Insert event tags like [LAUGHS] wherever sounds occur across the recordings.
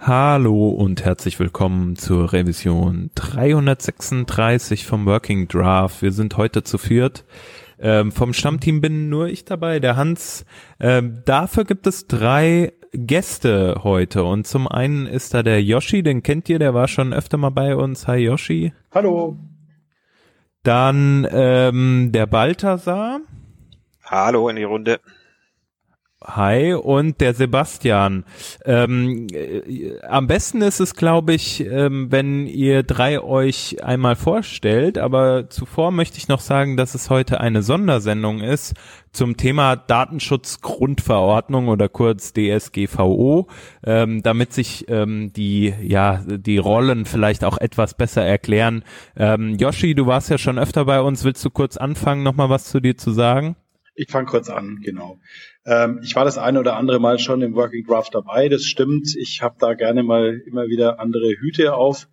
Hallo und herzlich willkommen zur Revision 336 vom Working Draft. Wir sind heute zu viert. Ähm, vom Stammteam bin nur ich dabei, der Hans. Ähm, dafür gibt es drei Gäste heute und zum einen ist da der Yoshi, den kennt ihr, der war schon öfter mal bei uns. Hi Yoshi. Hallo. Dann ähm, der Balthasar. Hallo in die Runde. Hi und der Sebastian. Ähm, äh, am besten ist es, glaube ich, ähm, wenn ihr drei euch einmal vorstellt, aber zuvor möchte ich noch sagen, dass es heute eine Sondersendung ist zum Thema Datenschutzgrundverordnung oder kurz DSGVO, ähm, damit sich ähm, die ja die Rollen vielleicht auch etwas besser erklären. Ähm, Yoshi, du warst ja schon öfter bei uns. Willst du kurz anfangen, noch mal was zu dir zu sagen? Ich fange kurz an, genau. Ähm, ich war das eine oder andere Mal schon im Working Draft dabei, das stimmt. Ich habe da gerne mal immer wieder andere Hüte auf.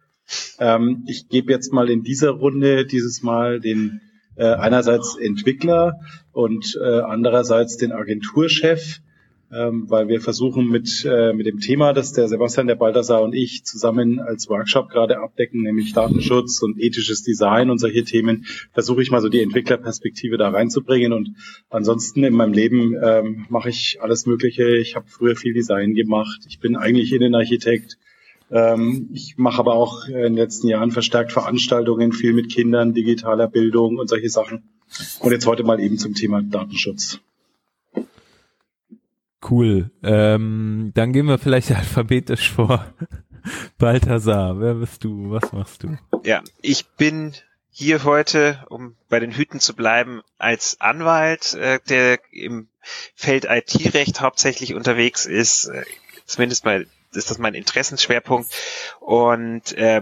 Ähm, ich gebe jetzt mal in dieser Runde dieses Mal den äh, einerseits Entwickler und äh, andererseits den Agenturchef ähm, weil wir versuchen mit, äh, mit dem Thema, das der Sebastian, der Balthasar und ich zusammen als Workshop gerade abdecken, nämlich Datenschutz und ethisches Design und solche Themen, versuche ich mal so die Entwicklerperspektive da reinzubringen. Und ansonsten in meinem Leben ähm, mache ich alles Mögliche. Ich habe früher viel Design gemacht. Ich bin eigentlich Innenarchitekt. Ähm, ich mache aber auch in den letzten Jahren verstärkt Veranstaltungen, viel mit Kindern, digitaler Bildung und solche Sachen. Und jetzt heute mal eben zum Thema Datenschutz. Cool. Ähm, dann gehen wir vielleicht [LAUGHS] alphabetisch vor. Balthasar, wer bist du? Was machst du? Ja, ich bin hier heute, um bei den Hüten zu bleiben, als Anwalt, äh, der im Feld IT-Recht hauptsächlich unterwegs ist. Äh, zumindest mal ist das mein Interessensschwerpunkt. Und äh,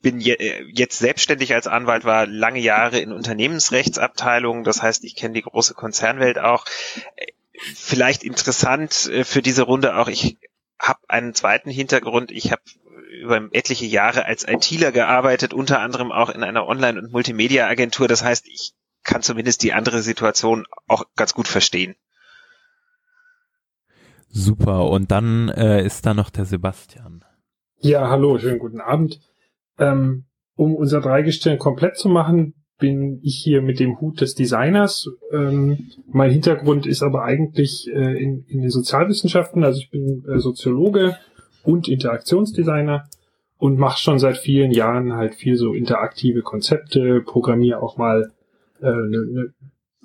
bin je, äh, jetzt selbstständig als Anwalt, war lange Jahre in Unternehmensrechtsabteilungen. Das heißt, ich kenne die große Konzernwelt auch vielleicht interessant äh, für diese Runde auch, ich habe einen zweiten Hintergrund. Ich habe über etliche Jahre als ITler gearbeitet, unter anderem auch in einer Online- und Multimedia-Agentur. Das heißt, ich kann zumindest die andere Situation auch ganz gut verstehen. Super. Und dann äh, ist da noch der Sebastian. Ja, hallo, schönen guten Abend. Ähm, um unser Dreigestirn komplett zu machen, bin ich hier mit dem Hut des Designers. Ähm, mein Hintergrund ist aber eigentlich äh, in, in den Sozialwissenschaften. Also ich bin äh, Soziologe und Interaktionsdesigner und mache schon seit vielen Jahren halt viel so interaktive Konzepte, programmiere auch mal äh, ne, ne,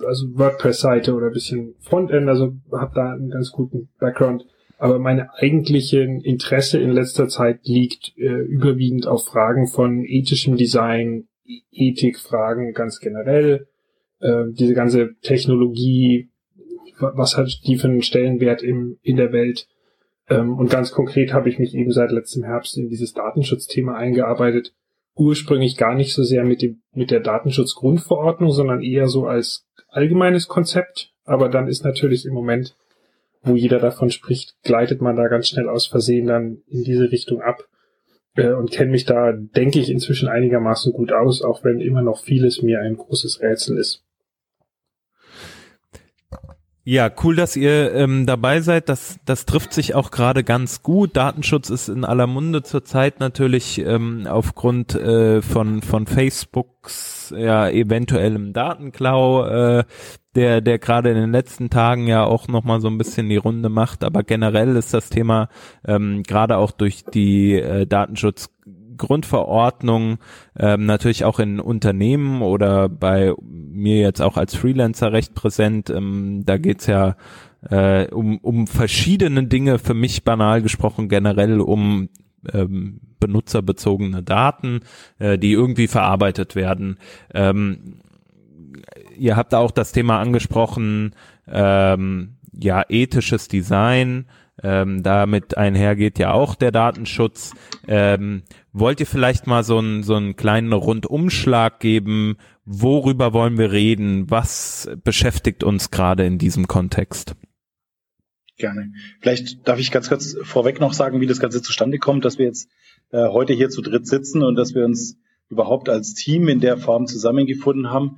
also WordPress-Seite oder ein bisschen Frontend, also habe da einen ganz guten Background. Aber meine eigentliche Interesse in letzter Zeit liegt äh, überwiegend auf Fragen von ethischem Design, Ethikfragen ganz generell, äh, diese ganze Technologie, was hat die für einen Stellenwert im, in der Welt. Ähm, und ganz konkret habe ich mich eben seit letztem Herbst in dieses Datenschutzthema eingearbeitet. Ursprünglich gar nicht so sehr mit dem, mit der Datenschutzgrundverordnung, sondern eher so als allgemeines Konzept. Aber dann ist natürlich im Moment, wo jeder davon spricht, gleitet man da ganz schnell aus Versehen dann in diese Richtung ab äh, und kenne mich da, denke ich, inzwischen einigermaßen gut aus, auch wenn immer noch vieles mir ein großes Rätsel ist. Ja, cool, dass ihr ähm, dabei seid. Das, das trifft sich auch gerade ganz gut. Datenschutz ist in aller Munde zurzeit natürlich ähm, aufgrund äh, von von Facebooks ja eventuellem Datenklau, äh, der der gerade in den letzten Tagen ja auch noch mal so ein bisschen die Runde macht. Aber generell ist das Thema ähm, gerade auch durch die äh, Datenschutz Grundverordnung ähm, natürlich auch in Unternehmen oder bei mir jetzt auch als Freelancer recht präsent. Ähm, da geht's ja äh, um, um verschiedene Dinge, für mich banal gesprochen generell um ähm, benutzerbezogene Daten, äh, die irgendwie verarbeitet werden. Ähm, ihr habt auch das Thema angesprochen, ähm, ja, ethisches Design, ähm, damit einhergeht ja auch der Datenschutz. Ähm, wollt ihr vielleicht mal so einen, so einen kleinen Rundumschlag geben? Worüber wollen wir reden? Was beschäftigt uns gerade in diesem Kontext? Gerne. Vielleicht darf ich ganz kurz vorweg noch sagen, wie das Ganze zustande kommt, dass wir jetzt äh, heute hier zu dritt sitzen und dass wir uns überhaupt als Team in der Form zusammengefunden haben.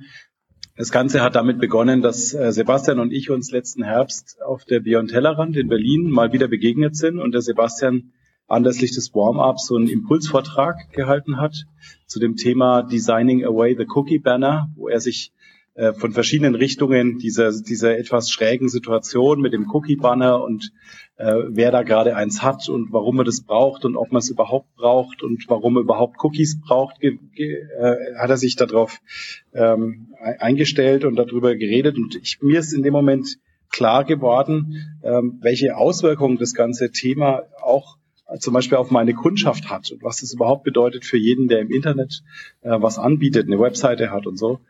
Das Ganze hat damit begonnen, dass äh, Sebastian und ich uns letzten Herbst auf der Beyond Tellerrand in Berlin mal wieder begegnet sind und der Sebastian anlässlich des Warm-ups so einen Impulsvortrag gehalten hat zu dem Thema Designing Away the Cookie Banner, wo er sich äh, von verschiedenen Richtungen dieser, dieser etwas schrägen Situation mit dem Cookie-Banner und äh, wer da gerade eins hat und warum man das braucht und ob man es überhaupt braucht und warum man überhaupt Cookies braucht, ge, ge, äh, hat er sich darauf ähm, eingestellt und darüber geredet. Und ich, mir ist in dem Moment klar geworden, ähm, welche Auswirkungen das ganze Thema auch zum Beispiel auf meine Kundschaft hat und was das überhaupt bedeutet für jeden, der im Internet äh, was anbietet, eine Webseite hat und so.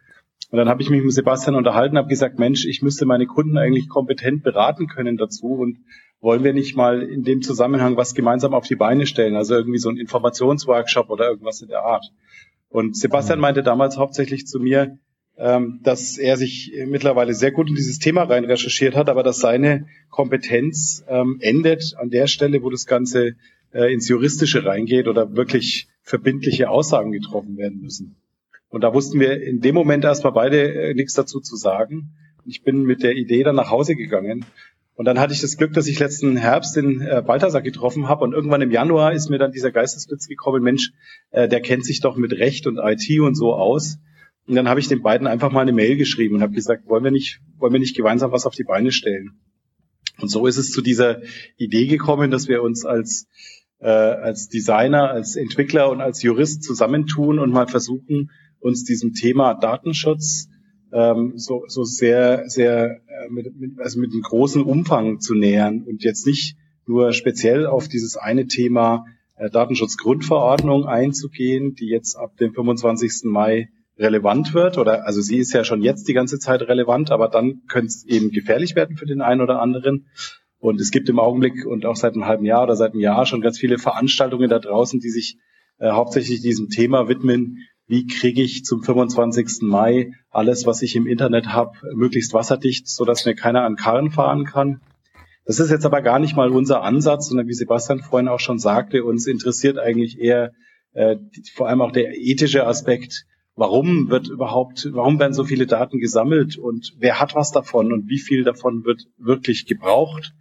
Und dann habe ich mich mit Sebastian unterhalten, habe gesagt, Mensch, ich müsste meine Kunden eigentlich kompetent beraten können dazu und wollen wir nicht mal in dem Zusammenhang was gemeinsam auf die Beine stellen, also irgendwie so ein Informationsworkshop oder irgendwas in der Art. Und Sebastian mhm. meinte damals hauptsächlich zu mir, ähm, dass er sich mittlerweile sehr gut in dieses Thema rein recherchiert hat, aber dass seine Kompetenz ähm, endet an der Stelle, wo das Ganze äh, ins Juristische reingeht oder wirklich verbindliche Aussagen getroffen werden müssen. Und da wussten wir in dem Moment erstmal beide äh, nichts dazu zu sagen. Ich bin mit der Idee dann nach Hause gegangen. Und dann hatte ich das Glück, dass ich letzten Herbst den äh, Balthasar getroffen habe. Und irgendwann im Januar ist mir dann dieser Geistesblitz gekommen, Mensch, äh, der kennt sich doch mit Recht und IT und so aus. Und dann habe ich den beiden einfach mal eine Mail geschrieben und habe gesagt, wollen wir nicht, wollen wir nicht gemeinsam was auf die Beine stellen? Und so ist es zu dieser Idee gekommen, dass wir uns als äh, als Designer, als Entwickler und als Jurist zusammentun und mal versuchen, uns diesem Thema Datenschutz ähm, so, so sehr, sehr äh, mit, mit, also mit einem großen Umfang zu nähern und jetzt nicht nur speziell auf dieses eine Thema äh, Datenschutzgrundverordnung einzugehen, die jetzt ab dem 25. Mai relevant wird oder also sie ist ja schon jetzt die ganze Zeit relevant, aber dann könnte es eben gefährlich werden für den einen oder anderen. Und es gibt im Augenblick und auch seit einem halben Jahr oder seit einem Jahr schon ganz viele Veranstaltungen da draußen, die sich äh, hauptsächlich diesem Thema widmen. Wie kriege ich zum 25. Mai alles, was ich im Internet habe, möglichst wasserdicht, so dass mir keiner an Karren fahren kann? Das ist jetzt aber gar nicht mal unser Ansatz, sondern wie Sebastian vorhin auch schon sagte, uns interessiert eigentlich eher äh, vor allem auch der ethische Aspekt warum wird überhaupt, warum werden so viele Daten gesammelt und wer hat was davon und wie viel davon wird wirklich gebraucht.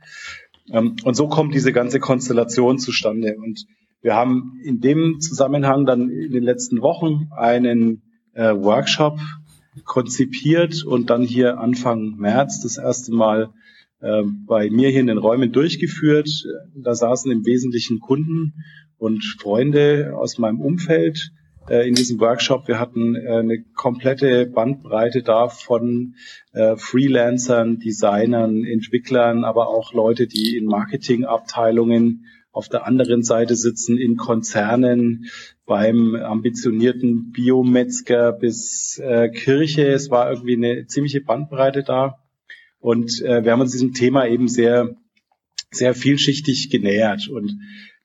Ähm, und so kommt diese ganze Konstellation zustande. Und wir haben in dem Zusammenhang dann in den letzten Wochen einen äh, Workshop konzipiert und dann hier Anfang März das erste Mal äh, bei mir hier in den Räumen durchgeführt. Da saßen im Wesentlichen Kunden und Freunde aus meinem Umfeld, in diesem Workshop. Wir hatten äh, eine komplette Bandbreite da von äh, Freelancern, Designern, Entwicklern, aber auch Leute, die in Marketingabteilungen auf der anderen Seite sitzen, in Konzernen, beim ambitionierten Biometzger bis äh, Kirche. Es war irgendwie eine ziemliche Bandbreite da. Und äh, wir haben uns diesem Thema eben sehr, sehr vielschichtig genähert. Und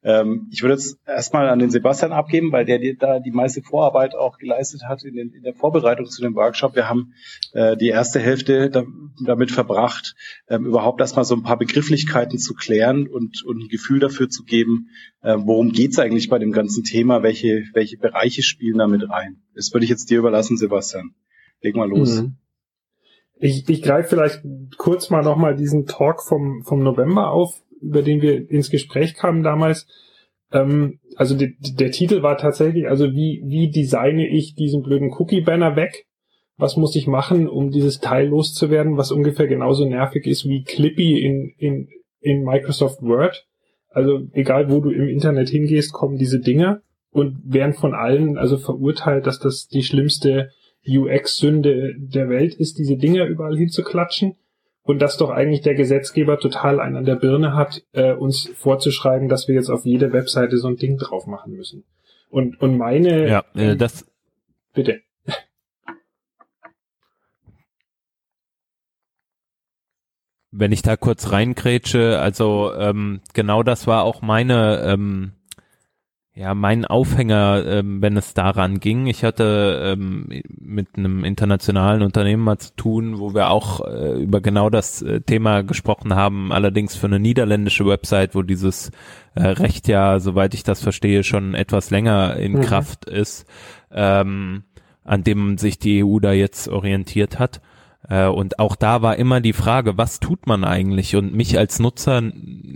ähm, ich würde jetzt erstmal an den Sebastian abgeben, weil der da die meiste Vorarbeit auch geleistet hat in, den, in der Vorbereitung zu dem Workshop. Wir haben äh, die erste Hälfte da, damit verbracht, ähm, überhaupt erstmal so ein paar Begrifflichkeiten zu klären und, und ein Gefühl dafür zu geben, äh, worum geht's eigentlich bei dem ganzen Thema, welche, welche Bereiche spielen da mit rein. Das würde ich jetzt dir überlassen, Sebastian. Leg mal los. Mhm. Ich, ich greife vielleicht kurz mal nochmal diesen Talk vom, vom November auf, über den wir ins Gespräch kamen damals. Ähm, also die, der Titel war tatsächlich, also wie, wie designe ich diesen blöden Cookie-Banner weg? Was muss ich machen, um dieses Teil loszuwerden, was ungefähr genauso nervig ist wie Clippy in, in, in Microsoft Word? Also egal, wo du im Internet hingehst, kommen diese Dinge und werden von allen also verurteilt, dass das die schlimmste UX-Sünde der Welt ist, diese Dinge überall hinzuklatschen und dass doch eigentlich der Gesetzgeber total einen an der Birne hat, äh, uns vorzuschreiben, dass wir jetzt auf jede Webseite so ein Ding drauf machen müssen. Und, und meine. Ja, äh, das. Bitte. Wenn ich da kurz reinkrätsche, also ähm, genau das war auch meine ähm, ja, mein Aufhänger, ähm, wenn es daran ging, ich hatte ähm, mit einem internationalen Unternehmen mal zu tun, wo wir auch äh, über genau das äh, Thema gesprochen haben, allerdings für eine niederländische Website, wo dieses äh, Recht ja, soweit ich das verstehe, schon etwas länger in mhm. Kraft ist, ähm, an dem sich die EU da jetzt orientiert hat. Äh, und auch da war immer die Frage, was tut man eigentlich? Und mich als Nutzer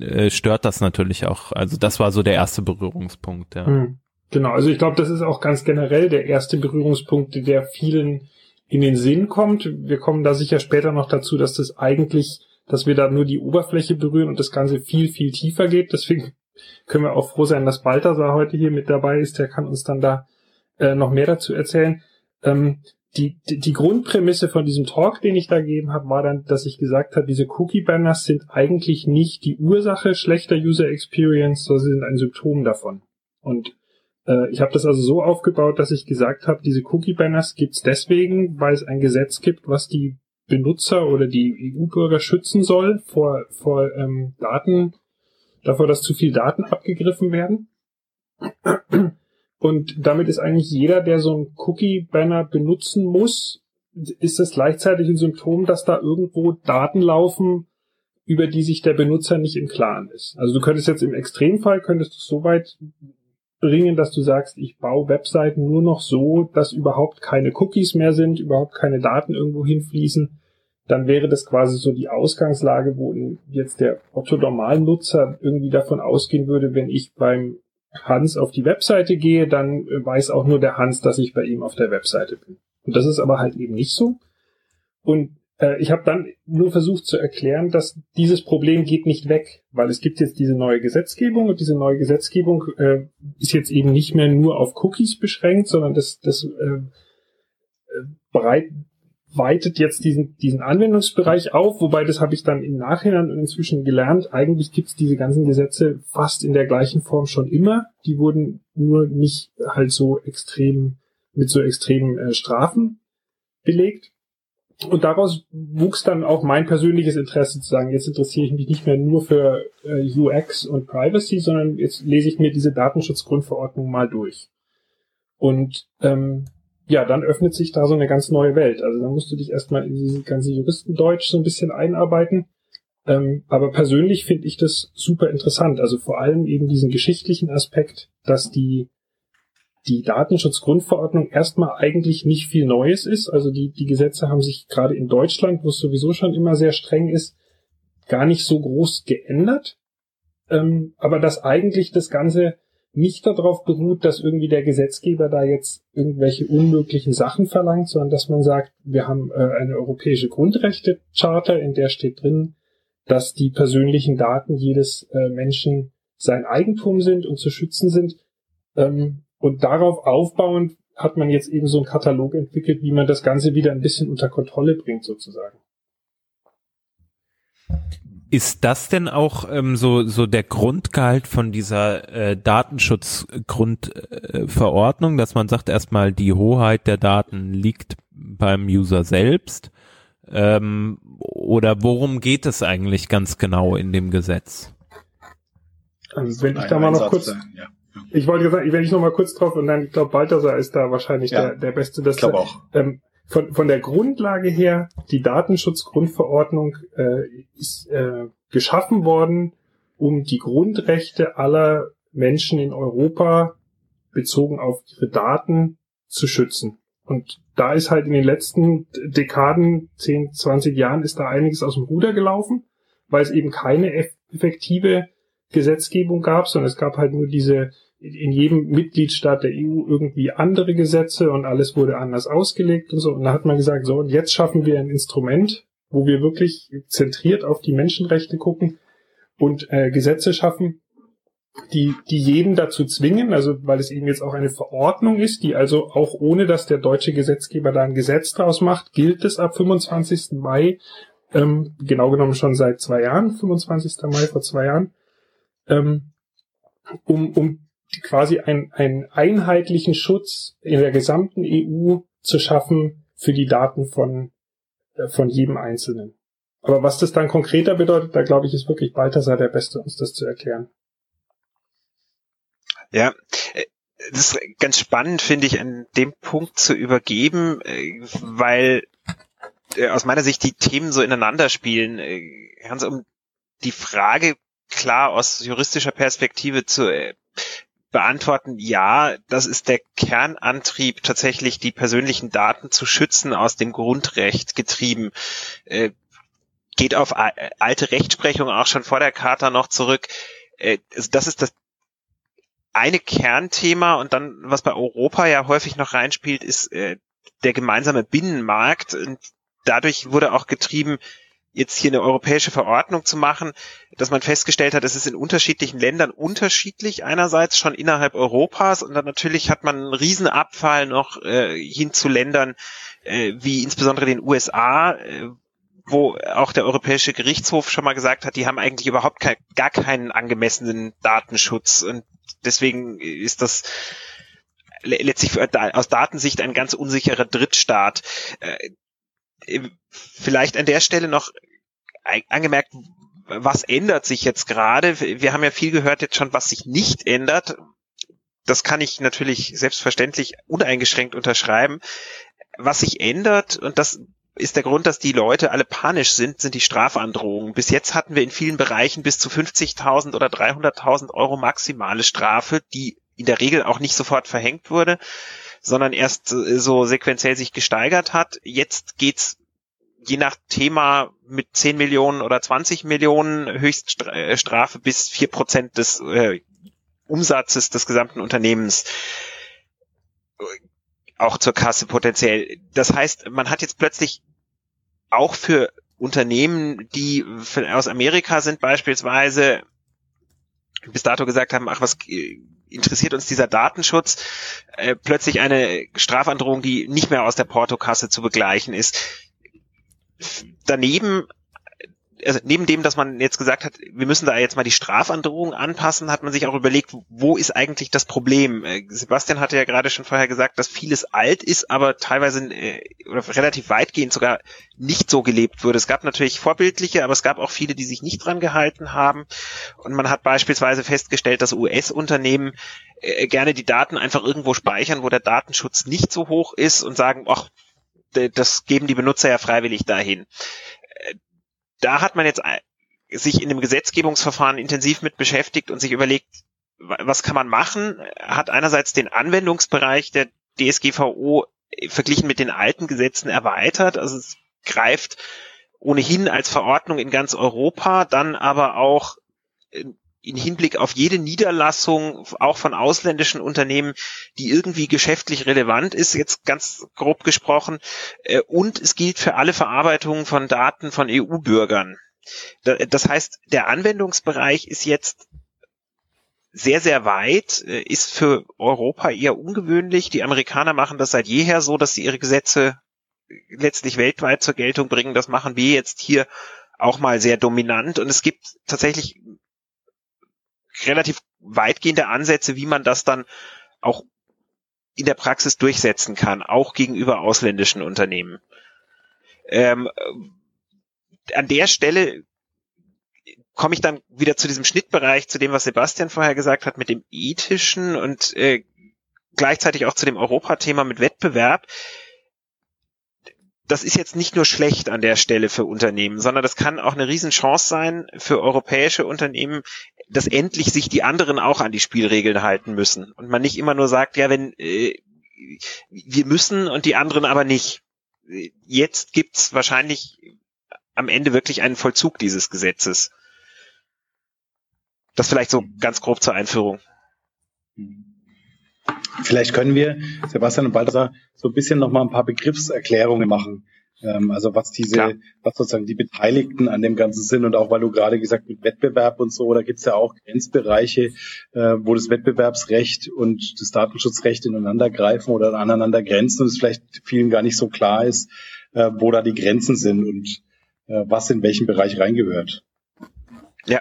äh, stört das natürlich auch. Also das war so der erste Berührungspunkt. Ja. Hm. Genau, also ich glaube, das ist auch ganz generell der erste Berührungspunkt, der vielen in den Sinn kommt. Wir kommen da sicher später noch dazu, dass das eigentlich, dass wir da nur die Oberfläche berühren und das Ganze viel, viel tiefer geht. Deswegen können wir auch froh sein, dass Balthasar heute hier mit dabei ist. Der kann uns dann da äh, noch mehr dazu erzählen. Ähm, die, die, Grundprämisse von diesem Talk, den ich da gegeben habe, war dann, dass ich gesagt habe, diese Cookie-Banners sind eigentlich nicht die Ursache schlechter User Experience, sondern sie sind ein Symptom davon. Und äh, ich habe das also so aufgebaut, dass ich gesagt habe, diese Cookie-Banners gibt's deswegen, weil es ein Gesetz gibt, was die Benutzer oder die EU-Bürger schützen soll vor, vor ähm, Daten, davor, dass zu viel Daten abgegriffen werden. Und damit ist eigentlich jeder, der so ein Cookie-Banner benutzen muss, ist es gleichzeitig ein Symptom, dass da irgendwo Daten laufen, über die sich der Benutzer nicht im Klaren ist. Also du könntest jetzt im Extremfall, könntest du so weit bringen, dass du sagst, ich baue Webseiten nur noch so, dass überhaupt keine Cookies mehr sind, überhaupt keine Daten irgendwo hinfließen, dann wäre das quasi so die Ausgangslage, wo jetzt der Otto Normalnutzer irgendwie davon ausgehen würde, wenn ich beim Hans auf die Webseite gehe, dann weiß auch nur der Hans, dass ich bei ihm auf der Webseite bin. Und das ist aber halt eben nicht so. Und äh, ich habe dann nur versucht zu erklären, dass dieses Problem geht nicht weg, weil es gibt jetzt diese neue Gesetzgebung und diese neue Gesetzgebung äh, ist jetzt eben nicht mehr nur auf Cookies beschränkt, sondern das, das äh, äh bereit, weitet jetzt diesen, diesen Anwendungsbereich auf, wobei das habe ich dann im Nachhinein und inzwischen gelernt, eigentlich gibt es diese ganzen Gesetze fast in der gleichen Form schon immer. Die wurden nur nicht halt so extrem mit so extremen äh, Strafen belegt. Und daraus wuchs dann auch mein persönliches Interesse zu sagen, jetzt interessiere ich mich nicht mehr nur für äh, UX und Privacy, sondern jetzt lese ich mir diese Datenschutzgrundverordnung mal durch. Und ähm, ja, dann öffnet sich da so eine ganz neue Welt. Also da musst du dich erstmal in diese ganze Juristendeutsch so ein bisschen einarbeiten. Ähm, aber persönlich finde ich das super interessant. Also vor allem eben diesen geschichtlichen Aspekt, dass die die Datenschutzgrundverordnung erstmal eigentlich nicht viel Neues ist. Also die, die Gesetze haben sich gerade in Deutschland, wo es sowieso schon immer sehr streng ist, gar nicht so groß geändert. Ähm, aber dass eigentlich das Ganze nicht darauf beruht, dass irgendwie der Gesetzgeber da jetzt irgendwelche unmöglichen Sachen verlangt, sondern dass man sagt, wir haben äh, eine europäische Grundrechte-Charta, in der steht drin, dass die persönlichen Daten jedes äh, Menschen sein Eigentum sind und zu schützen sind. Ähm, und darauf aufbauend hat man jetzt eben so einen Katalog entwickelt, wie man das Ganze wieder ein bisschen unter Kontrolle bringt, sozusagen. Ist das denn auch ähm, so so der Grundgehalt von dieser äh, Datenschutzgrundverordnung, äh, dass man sagt erstmal die Hoheit der Daten liegt beim User selbst? Ähm, oder worum geht es eigentlich ganz genau in dem Gesetz? Also wenn ich da mal noch kurz, sein, ja. Ich wollte sagen, wenn ich noch mal kurz drauf und dann, ich glaube, Balthasar ist da wahrscheinlich ja, der, der Beste. Das, ich glaube auch. Ähm, von, von der Grundlage her, die Datenschutzgrundverordnung äh, ist äh, geschaffen worden, um die Grundrechte aller Menschen in Europa bezogen auf ihre Daten zu schützen. Und da ist halt in den letzten Dekaden, 10, 20 Jahren, ist da einiges aus dem Ruder gelaufen, weil es eben keine effektive Gesetzgebung gab, sondern es gab halt nur diese in jedem Mitgliedstaat der EU irgendwie andere Gesetze und alles wurde anders ausgelegt und so. Und da hat man gesagt, so, und jetzt schaffen wir ein Instrument, wo wir wirklich zentriert auf die Menschenrechte gucken und äh, Gesetze schaffen, die, die jeden dazu zwingen, also weil es eben jetzt auch eine Verordnung ist, die also auch ohne, dass der deutsche Gesetzgeber da ein Gesetz draus macht, gilt es ab 25. Mai, ähm, genau genommen schon seit zwei Jahren, 25. Mai vor zwei Jahren, ähm, um, um quasi ein, einen einheitlichen Schutz in der gesamten EU zu schaffen für die Daten von, äh, von jedem Einzelnen. Aber was das dann konkreter bedeutet, da glaube ich, ist wirklich Balthasar der Beste, uns das zu erklären. Ja, äh, das ist ganz spannend, finde ich, an dem Punkt zu übergeben, äh, weil aus meiner Sicht die Themen so ineinander spielen. Ganz um die Frage klar aus juristischer Perspektive zu beantworten, ja, das ist der Kernantrieb, tatsächlich die persönlichen Daten zu schützen, aus dem Grundrecht getrieben. Äh, geht auf alte Rechtsprechung auch schon vor der Charta noch zurück. Äh, also das ist das eine Kernthema und dann, was bei Europa ja häufig noch reinspielt, ist äh, der gemeinsame Binnenmarkt. Und dadurch wurde auch getrieben, jetzt hier eine europäische Verordnung zu machen, dass man festgestellt hat, es ist in unterschiedlichen Ländern unterschiedlich, einerseits schon innerhalb Europas und dann natürlich hat man einen Riesenabfall noch äh, hin zu Ländern äh, wie insbesondere den USA, äh, wo auch der Europäische Gerichtshof schon mal gesagt hat, die haben eigentlich überhaupt kein, gar keinen angemessenen Datenschutz und deswegen ist das letztlich aus Datensicht ein ganz unsicherer Drittstaat. Vielleicht an der Stelle noch angemerkt, was ändert sich jetzt gerade? Wir haben ja viel gehört jetzt schon, was sich nicht ändert. Das kann ich natürlich selbstverständlich uneingeschränkt unterschreiben. Was sich ändert, und das ist der Grund, dass die Leute alle panisch sind, sind die Strafandrohungen. Bis jetzt hatten wir in vielen Bereichen bis zu 50.000 oder 300.000 Euro maximale Strafe, die in der Regel auch nicht sofort verhängt wurde, sondern erst äh, so sequenziell sich gesteigert hat. Jetzt geht's je nach Thema mit 10 Millionen oder 20 Millionen Höchststrafe bis 4 Prozent des äh, Umsatzes des gesamten Unternehmens auch zur Kasse potenziell. Das heißt, man hat jetzt plötzlich auch für Unternehmen, die aus Amerika sind beispielsweise, bis dato gesagt haben, ach, was interessiert uns dieser Datenschutz, äh, plötzlich eine Strafandrohung, die nicht mehr aus der Portokasse zu begleichen ist. Daneben also neben dem, dass man jetzt gesagt hat, wir müssen da jetzt mal die Strafandrohung anpassen, hat man sich auch überlegt, wo ist eigentlich das Problem? Äh, Sebastian hatte ja gerade schon vorher gesagt, dass vieles alt ist, aber teilweise äh, oder relativ weitgehend sogar nicht so gelebt wurde. Es gab natürlich vorbildliche, aber es gab auch viele, die sich nicht dran gehalten haben. Und man hat beispielsweise festgestellt, dass US-Unternehmen äh, gerne die Daten einfach irgendwo speichern, wo der Datenschutz nicht so hoch ist und sagen, ach, das geben die Benutzer ja freiwillig dahin da hat man jetzt sich in dem Gesetzgebungsverfahren intensiv mit beschäftigt und sich überlegt, was kann man machen? Hat einerseits den Anwendungsbereich der DSGVO verglichen mit den alten Gesetzen erweitert. Also es greift ohnehin als Verordnung in ganz Europa, dann aber auch in Hinblick auf jede Niederlassung, auch von ausländischen Unternehmen, die irgendwie geschäftlich relevant ist, jetzt ganz grob gesprochen. Äh, und es gilt für alle Verarbeitungen von Daten von EU-Bürgern. Das heißt, der Anwendungsbereich ist jetzt sehr, sehr weit, äh, ist für Europa eher ungewöhnlich. Die Amerikaner machen das seit jeher so, dass sie ihre Gesetze letztlich weltweit zur Geltung bringen. Das machen wir jetzt hier auch mal sehr dominant. Und es gibt tatsächlich relativ weitgehende Ansätze, wie man das dann auch in der Praxis durchsetzen kann, auch gegenüber ausländischen Unternehmen. Ähm, an der Stelle komme ich dann wieder zu diesem Schnittbereich, zu dem, was Sebastian vorher gesagt hat, mit dem ethischen und äh, gleichzeitig auch zu dem Europathema mit Wettbewerb das ist jetzt nicht nur schlecht an der Stelle für Unternehmen, sondern das kann auch eine Riesenchance sein für europäische Unternehmen, dass endlich sich die anderen auch an die Spielregeln halten müssen und man nicht immer nur sagt, ja, wenn äh, wir müssen und die anderen aber nicht. Jetzt gibt's wahrscheinlich am Ende wirklich einen Vollzug dieses Gesetzes. Das vielleicht so ganz grob zur Einführung. Vielleicht können wir, Sebastian und Balthasar, so ein bisschen nochmal ein paar Begriffserklärungen machen. Ähm, also was diese, Klar. was sozusagen die Beteiligten an dem Ganzen sind und auch weil du gerade gesagt mit Wettbewerb und so, da gibt's ja auch Grenzbereiche, äh, wo das Wettbewerbsrecht und das Datenschutzrecht ineinander greifen oder aneinander grenzen und es vielleicht vielen gar nicht so klar ist, äh, wo da die Grenzen sind und äh, was in welchen Bereich reingehört. Ja,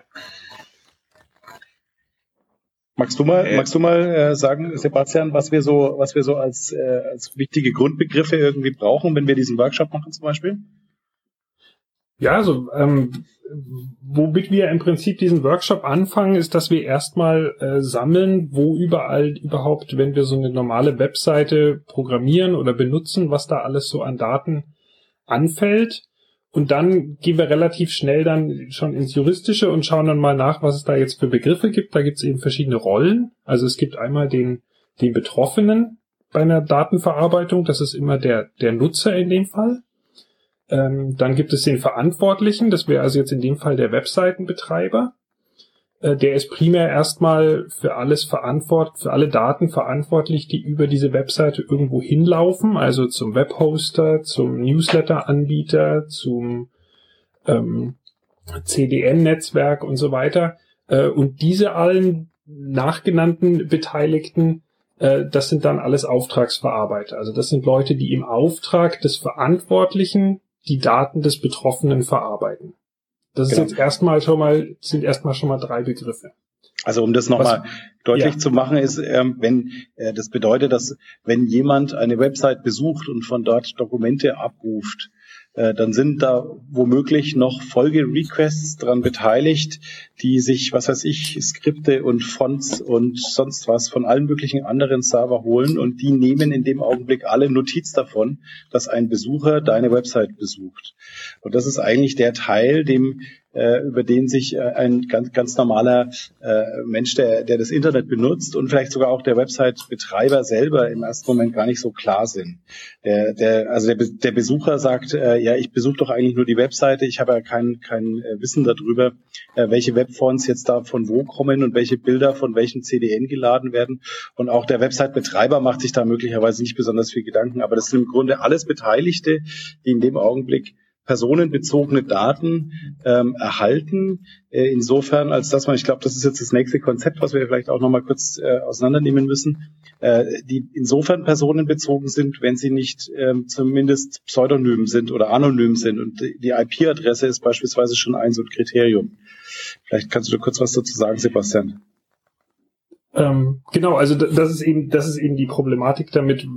Magst du mal, äh, magst du mal äh, sagen, Sebastian, was wir so, was wir so als, äh, als wichtige Grundbegriffe irgendwie brauchen, wenn wir diesen Workshop machen zum Beispiel? Ja, also ähm, womit wir im Prinzip diesen Workshop anfangen, ist, dass wir erstmal äh, sammeln, wo überall überhaupt, wenn wir so eine normale Webseite programmieren oder benutzen, was da alles so an Daten anfällt Und dann gehen wir relativ schnell dann schon ins Juristische und schauen dann mal nach, was es da jetzt für Begriffe gibt. Da gibt es eben verschiedene Rollen. Also es gibt einmal den, den Betroffenen bei einer Datenverarbeitung. Das ist immer der, der Nutzer in dem Fall. Ähm, dann gibt es den Verantwortlichen. Das wäre also jetzt in dem Fall der Webseitenbetreiber. Äh, der ist primär erstmal für alles verantwortlich, für alle Daten verantwortlich, die über diese Webseite irgendwo hinlaufen, also zum Webhoster, zum Newsletter-Anbieter, zum ähm, CDN-Netzwerk und so weiter. Äh, und diese allen nachgenannten Beteiligten, äh, das sind dann alles Auftragsverarbeiter. Also das sind Leute, die im Auftrag des Verantwortlichen die Daten des Betroffenen verarbeiten. Das genau. ist jetzt erstmal schon mal, sind erstmal schon mal drei Begriffe. Also um das nochmal deutlich ja. zu machen, ist, ähm, wenn äh, das bedeutet, dass wenn jemand eine Website besucht und von dort Dokumente abruft, äh, dann sind da womöglich noch Folge-Requests dran beteiligt, die sich, was weiß ich, Skripte und Fonts und sonst was von allen möglichen anderen Server holen und die nehmen in dem Augenblick alle Notiz davon, dass ein Besucher deine Website besucht. Und das ist eigentlich der Teil, dem äh, über den sich äh, ein ganz, ganz normaler äh, Mensch, der, der das Internet benutzt und vielleicht sogar auch der Website-Betreiber selber im ersten Moment gar nicht so klar sind. Der, der, also der, der Besucher sagt, ja, ich besuche doch eigentlich nur die Webseite, ich habe ja kein, kein Wissen darüber, welche Webfonts jetzt da von wo kommen und welche Bilder von welchem CDN geladen werden. Und auch der Website-Betreiber macht sich da möglicherweise nicht besonders viel Gedanken, aber das sind im Grunde alles Beteiligte, die in dem Augenblick personenbezogene Daten ähm, erhalten. Äh, insofern, als dass man, ich glaube, das ist jetzt das nächste Konzept, was wir vielleicht auch nochmal kurz äh, auseinandernehmen müssen, äh, die insofern personenbezogen sind, wenn sie nicht ähm, zumindest pseudonym sind oder anonym sind. Und die IP-Adresse ist beispielsweise schon ein so ein Kriterium. Vielleicht kannst du da kurz was dazu sagen, Sebastian. Ähm, genau, also das ist eben, das ist eben die Problematik damit,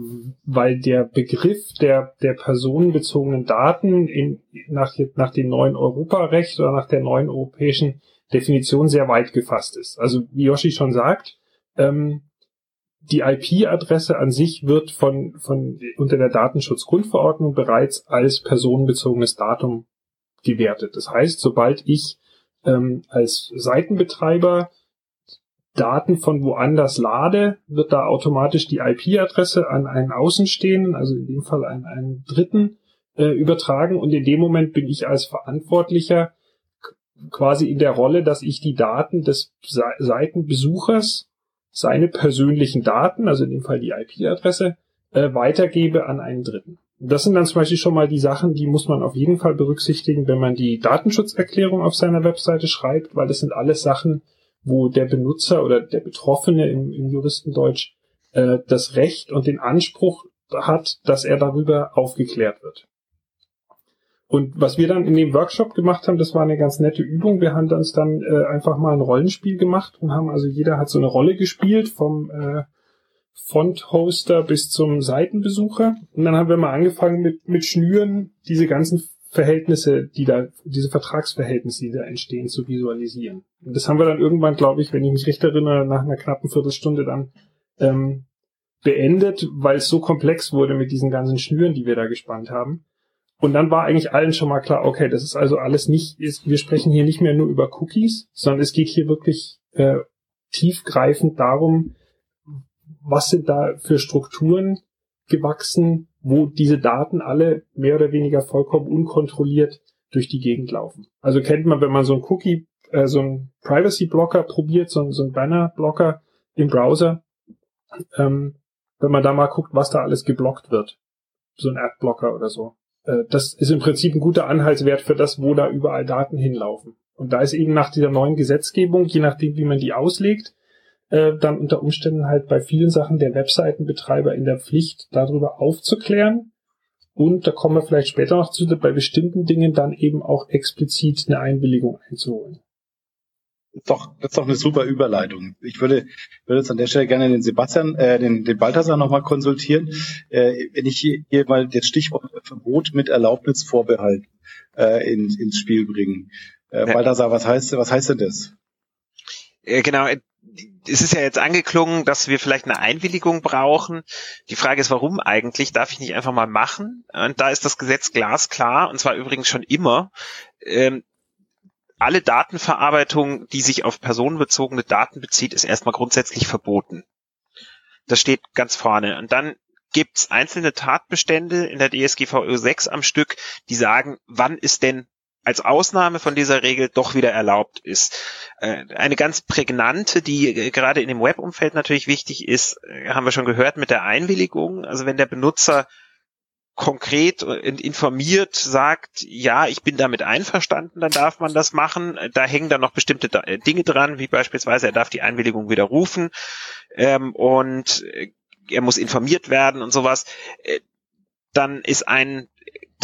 weil der Begriff der, der personenbezogenen Daten in, nach, nach dem neuen Europarecht oder nach der neuen europäischen Definition sehr weit gefasst ist. Also wie Yoshi schon sagt, ähm, die IP-Adresse an sich wird von, von unter der Datenschutzgrundverordnung bereits als personenbezogenes Datum gewertet. Das heißt, sobald ich ähm, als Seitenbetreiber Daten von woanders lade, wird da automatisch die IP-Adresse an einen Außenstehenden, also in dem Fall an einen Dritten, äh, übertragen. Und in dem Moment bin ich als Verantwortlicher quasi in der Rolle, dass ich die Daten des Seitenbesuchers, seine persönlichen Daten, also in dem Fall die IP-Adresse, äh, weitergebe an einen Dritten. Das sind dann zum Beispiel schon mal die Sachen, die muss man auf jeden Fall berücksichtigen, wenn man die Datenschutzerklärung auf seiner Webseite schreibt, weil das sind alles Sachen, wo der Benutzer oder der Betroffene im, im Juristendeutsch äh, das Recht und den Anspruch hat, dass er darüber aufgeklärt wird. Und was wir dann in dem Workshop gemacht haben, das war eine ganz nette Übung. Wir haben uns dann äh, einfach mal ein Rollenspiel gemacht und haben also jeder hat so eine Rolle gespielt vom äh, Font-Hoster bis zum Seitenbesucher. Und dann haben wir mal angefangen mit, mit Schnüren diese ganzen Verhältnisse, die da, diese Vertragsverhältnisse, die da entstehen, zu visualisieren. Und das haben wir dann irgendwann, glaube ich, wenn ich mich recht erinnere, nach einer knappen Viertelstunde dann ähm, beendet, weil es so komplex wurde mit diesen ganzen Schnüren, die wir da gespannt haben. Und dann war eigentlich allen schon mal klar, okay, das ist also alles nicht, ist, wir sprechen hier nicht mehr nur über Cookies, sondern es geht hier wirklich äh, tiefgreifend darum, was sind da für Strukturen gewachsen, wo diese Daten alle mehr oder weniger vollkommen unkontrolliert durch die Gegend laufen. Also kennt man, wenn man so ein Cookie, äh, so ein Privacy-Blocker probiert, so, so ein Banner-Blocker im Browser, ähm, wenn man da mal guckt, was da alles geblockt wird. So ein Adblocker oder so. Äh, das ist im Prinzip ein guter Anhaltswert für das, wo da überall Daten hinlaufen. Und da ist eben nach dieser neuen Gesetzgebung, je nachdem, wie man die auslegt, äh, dann unter Umständen halt bei vielen Sachen der Webseitenbetreiber in der Pflicht, darüber aufzuklären. Und da kommen wir vielleicht später noch zu, bei bestimmten Dingen dann eben auch explizit eine Einwilligung einzuholen. Doch, das ist doch eine super Überleitung. Ich würde, würde jetzt an der Stelle gerne den Sebastian, äh, den, den Balthasar nochmal konsultieren. Äh, wenn ich hier, hier mal das Stichwort Verbot mit Erlaubnisvorbehalt äh, in, ins Spiel bringen. Äh, Balthasar, was heißt, was heißt denn das? Genau, es ist ja jetzt angeklungen, dass wir vielleicht eine Einwilligung brauchen. Die Frage ist, warum eigentlich? Darf ich nicht einfach mal machen? Und da ist das Gesetz glasklar, und zwar übrigens schon immer. Ähm, alle Datenverarbeitung, die sich auf personenbezogene Daten bezieht, ist erstmal grundsätzlich verboten. Das steht ganz vorne. Und dann gibt's einzelne Tatbestände in der DSGVO 6 am Stück, die sagen, wann ist denn als Ausnahme von dieser Regel doch wieder erlaubt ist. Äh, eine ganz prägnante, die äh, gerade in dem Web-Umfeld natürlich wichtig ist, äh, haben wir schon gehört mit der Einwilligung. Also wenn der Benutzer konkret informiert sagt, ja, ich bin damit einverstanden, dann darf man das machen. Da hängen dann noch bestimmte Dinge dran, wie beispielsweise er darf die Einwilligung widerrufen ähm, und er muss informiert werden und sowas. Dann ist ein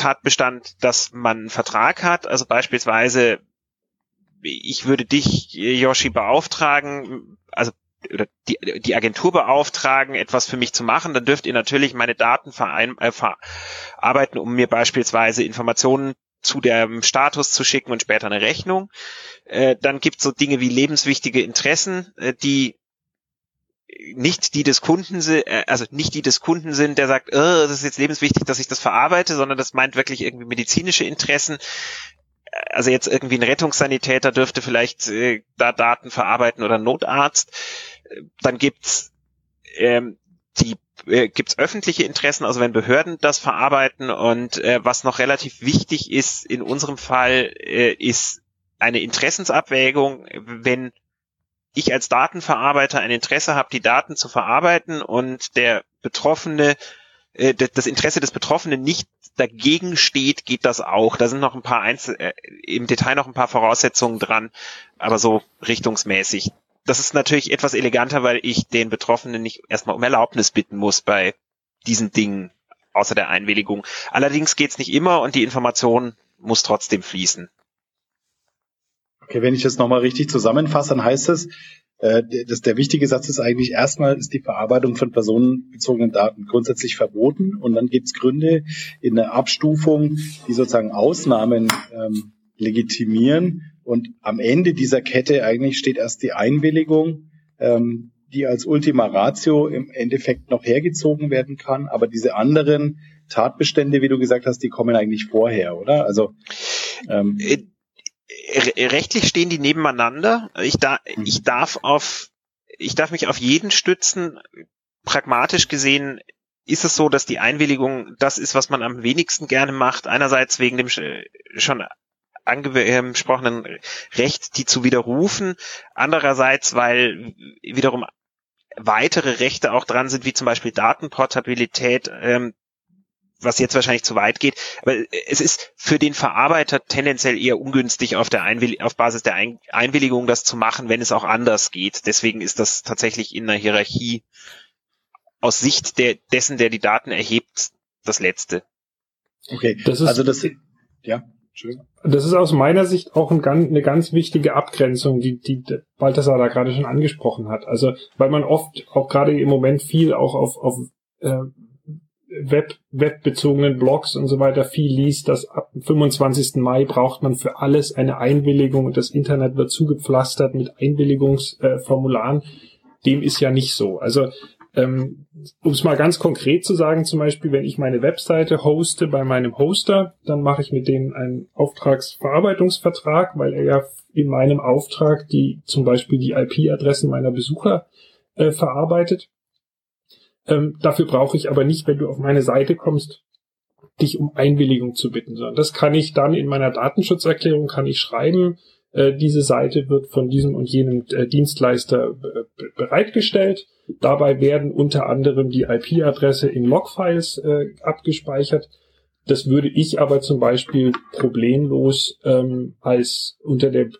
Tatbestand, dass man einen Vertrag hat, also beispielsweise ich würde dich, Yoshi, beauftragen, also oder die, die Agentur beauftragen, etwas für mich zu machen, dann dürft ihr natürlich meine Daten verein, äh, verarbeiten, um mir beispielsweise Informationen zu dem Status zu schicken und später eine Rechnung. Äh, dann gibt es so Dinge wie lebenswichtige Interessen, äh, die nicht die des Kunden sind, äh, also nicht die des Kunden sind, der sagt, oh, das ist jetzt lebenswichtig, dass ich das verarbeite, sondern das meint wirklich irgendwie medizinische Interessen. Also jetzt irgendwie ein Rettungssanitäter dürfte vielleicht äh, da Daten verarbeiten oder Notarzt. Dann gibt's ähm, die äh, gibt's öffentliche Interessen, also wenn Behörden das verarbeiten und äh, was noch relativ wichtig ist in unserem Fall äh, ist eine Interessensabwägung, wenn ich als Datenverarbeiter ein Interesse habe, die Daten zu verarbeiten und der Betroffene, äh, das Interesse des Betroffenen nicht dagegen steht, geht das auch. Da sind noch ein paar Einzel äh, im Detail noch ein paar Voraussetzungen dran, aber so richtungsmäßig. Das ist natürlich etwas eleganter, weil ich den Betroffenen nicht erstmal um Erlaubnis bitten muss bei diesen Dingen außer der Einwilligung. Allerdings geht's nicht immer und die Information muss trotzdem fließen. Okay, wenn ich das nochmal richtig zusammenfasse, dann heißt es, äh, das, der wichtige Satz ist eigentlich, erstmal ist die Verarbeitung von personenbezogenen Daten grundsätzlich verboten und dann gibt es Gründe in der Abstufung, die sozusagen Ausnahmen ähm, legitimieren und am Ende dieser Kette eigentlich steht erst die Einwilligung, ähm, die als Ultima Ratio im Endeffekt noch hergezogen werden kann, aber diese anderen Tatbestände, wie du gesagt hast, die kommen eigentlich vorher, oder? Also ähm, äh, rechtlich stehen die nebeneinander. Ich, da, mhm. ich darf auf, ich darf mich auf jeden stützen. Pragmatisch gesehen ist es so, dass die Einwilligung das ist, was man am wenigsten gerne macht. Einerseits wegen dem schon angesprochenen Recht, die zu widerrufen. Andererseits, weil wiederum weitere Rechte auch dran sind, wie zum Beispiel Datenportabilität, ähm, was jetzt wahrscheinlich zu weit geht. Aber es ist für den Verarbeiter tendenziell eher ungünstig, auf, der Einwill auf Basis der Ein Einwilligung das zu machen, wenn es auch anders geht. Deswegen ist das tatsächlich in der Hierarchie aus Sicht der, dessen, der die Daten erhebt, das Letzte. Okay, das ist, also das, ja. Das ist aus meiner Sicht auch ein, eine ganz wichtige Abgrenzung, die, die Balthasar da gerade schon angesprochen hat. Also, weil man oft auch gerade im Moment viel auch auf, auf äh, Web, webbezogenen Blogs und so weiter viel liest, dass ab dem 25. Mai braucht man für alles eine Einwilligung und das Internet wird zugepflastert mit Einwilligungsformularen. Dem ist ja nicht so. Also ähm, um es mal ganz konkret zu sagen, zum Beispiel, wenn ich meine Webseite hoste bei meinem Hoster, dann mache ich mit denen einen Auftragsverarbeitungsvertrag, weil er ja in meinem Auftrag die zum Beispiel die IP-Adressen meiner Besucher äh, verarbeitet. Ähm, dafür brauche ich aber nicht, wenn du auf meine Seite kommst, dich um Einwilligung zu bitten, sondern das kann ich dann in meiner Datenschutzerklärung kann ich schreiben, äh, diese Seite wird von diesem und jenem äh, Dienstleister bereitgestellt. Dabei werden unter anderem die IP-Adresse in Logfiles äh, abgespeichert. Das würde ich aber zum Beispiel problemlos ähm, als unter der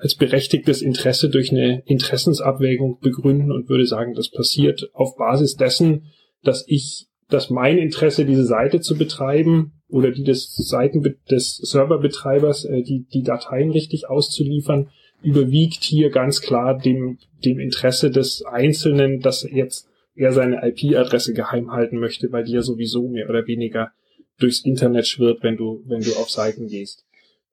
als berechtigtes Interesse durch eine Interessensabwägung begründen und würde sagen, das passiert auf Basis dessen, dass ich, dass mein Interesse, diese Seite zu betreiben oder die des Seiten des Serverbetreibers, äh, die, die Dateien richtig auszuliefern, überwiegt hier ganz klar dem, dem Interesse des Einzelnen, dass jetzt er seine IP-Adresse geheim halten möchte, weil die ja sowieso mehr oder weniger durchs Internet schwirrt, wenn du, wenn du auf Seiten gehst.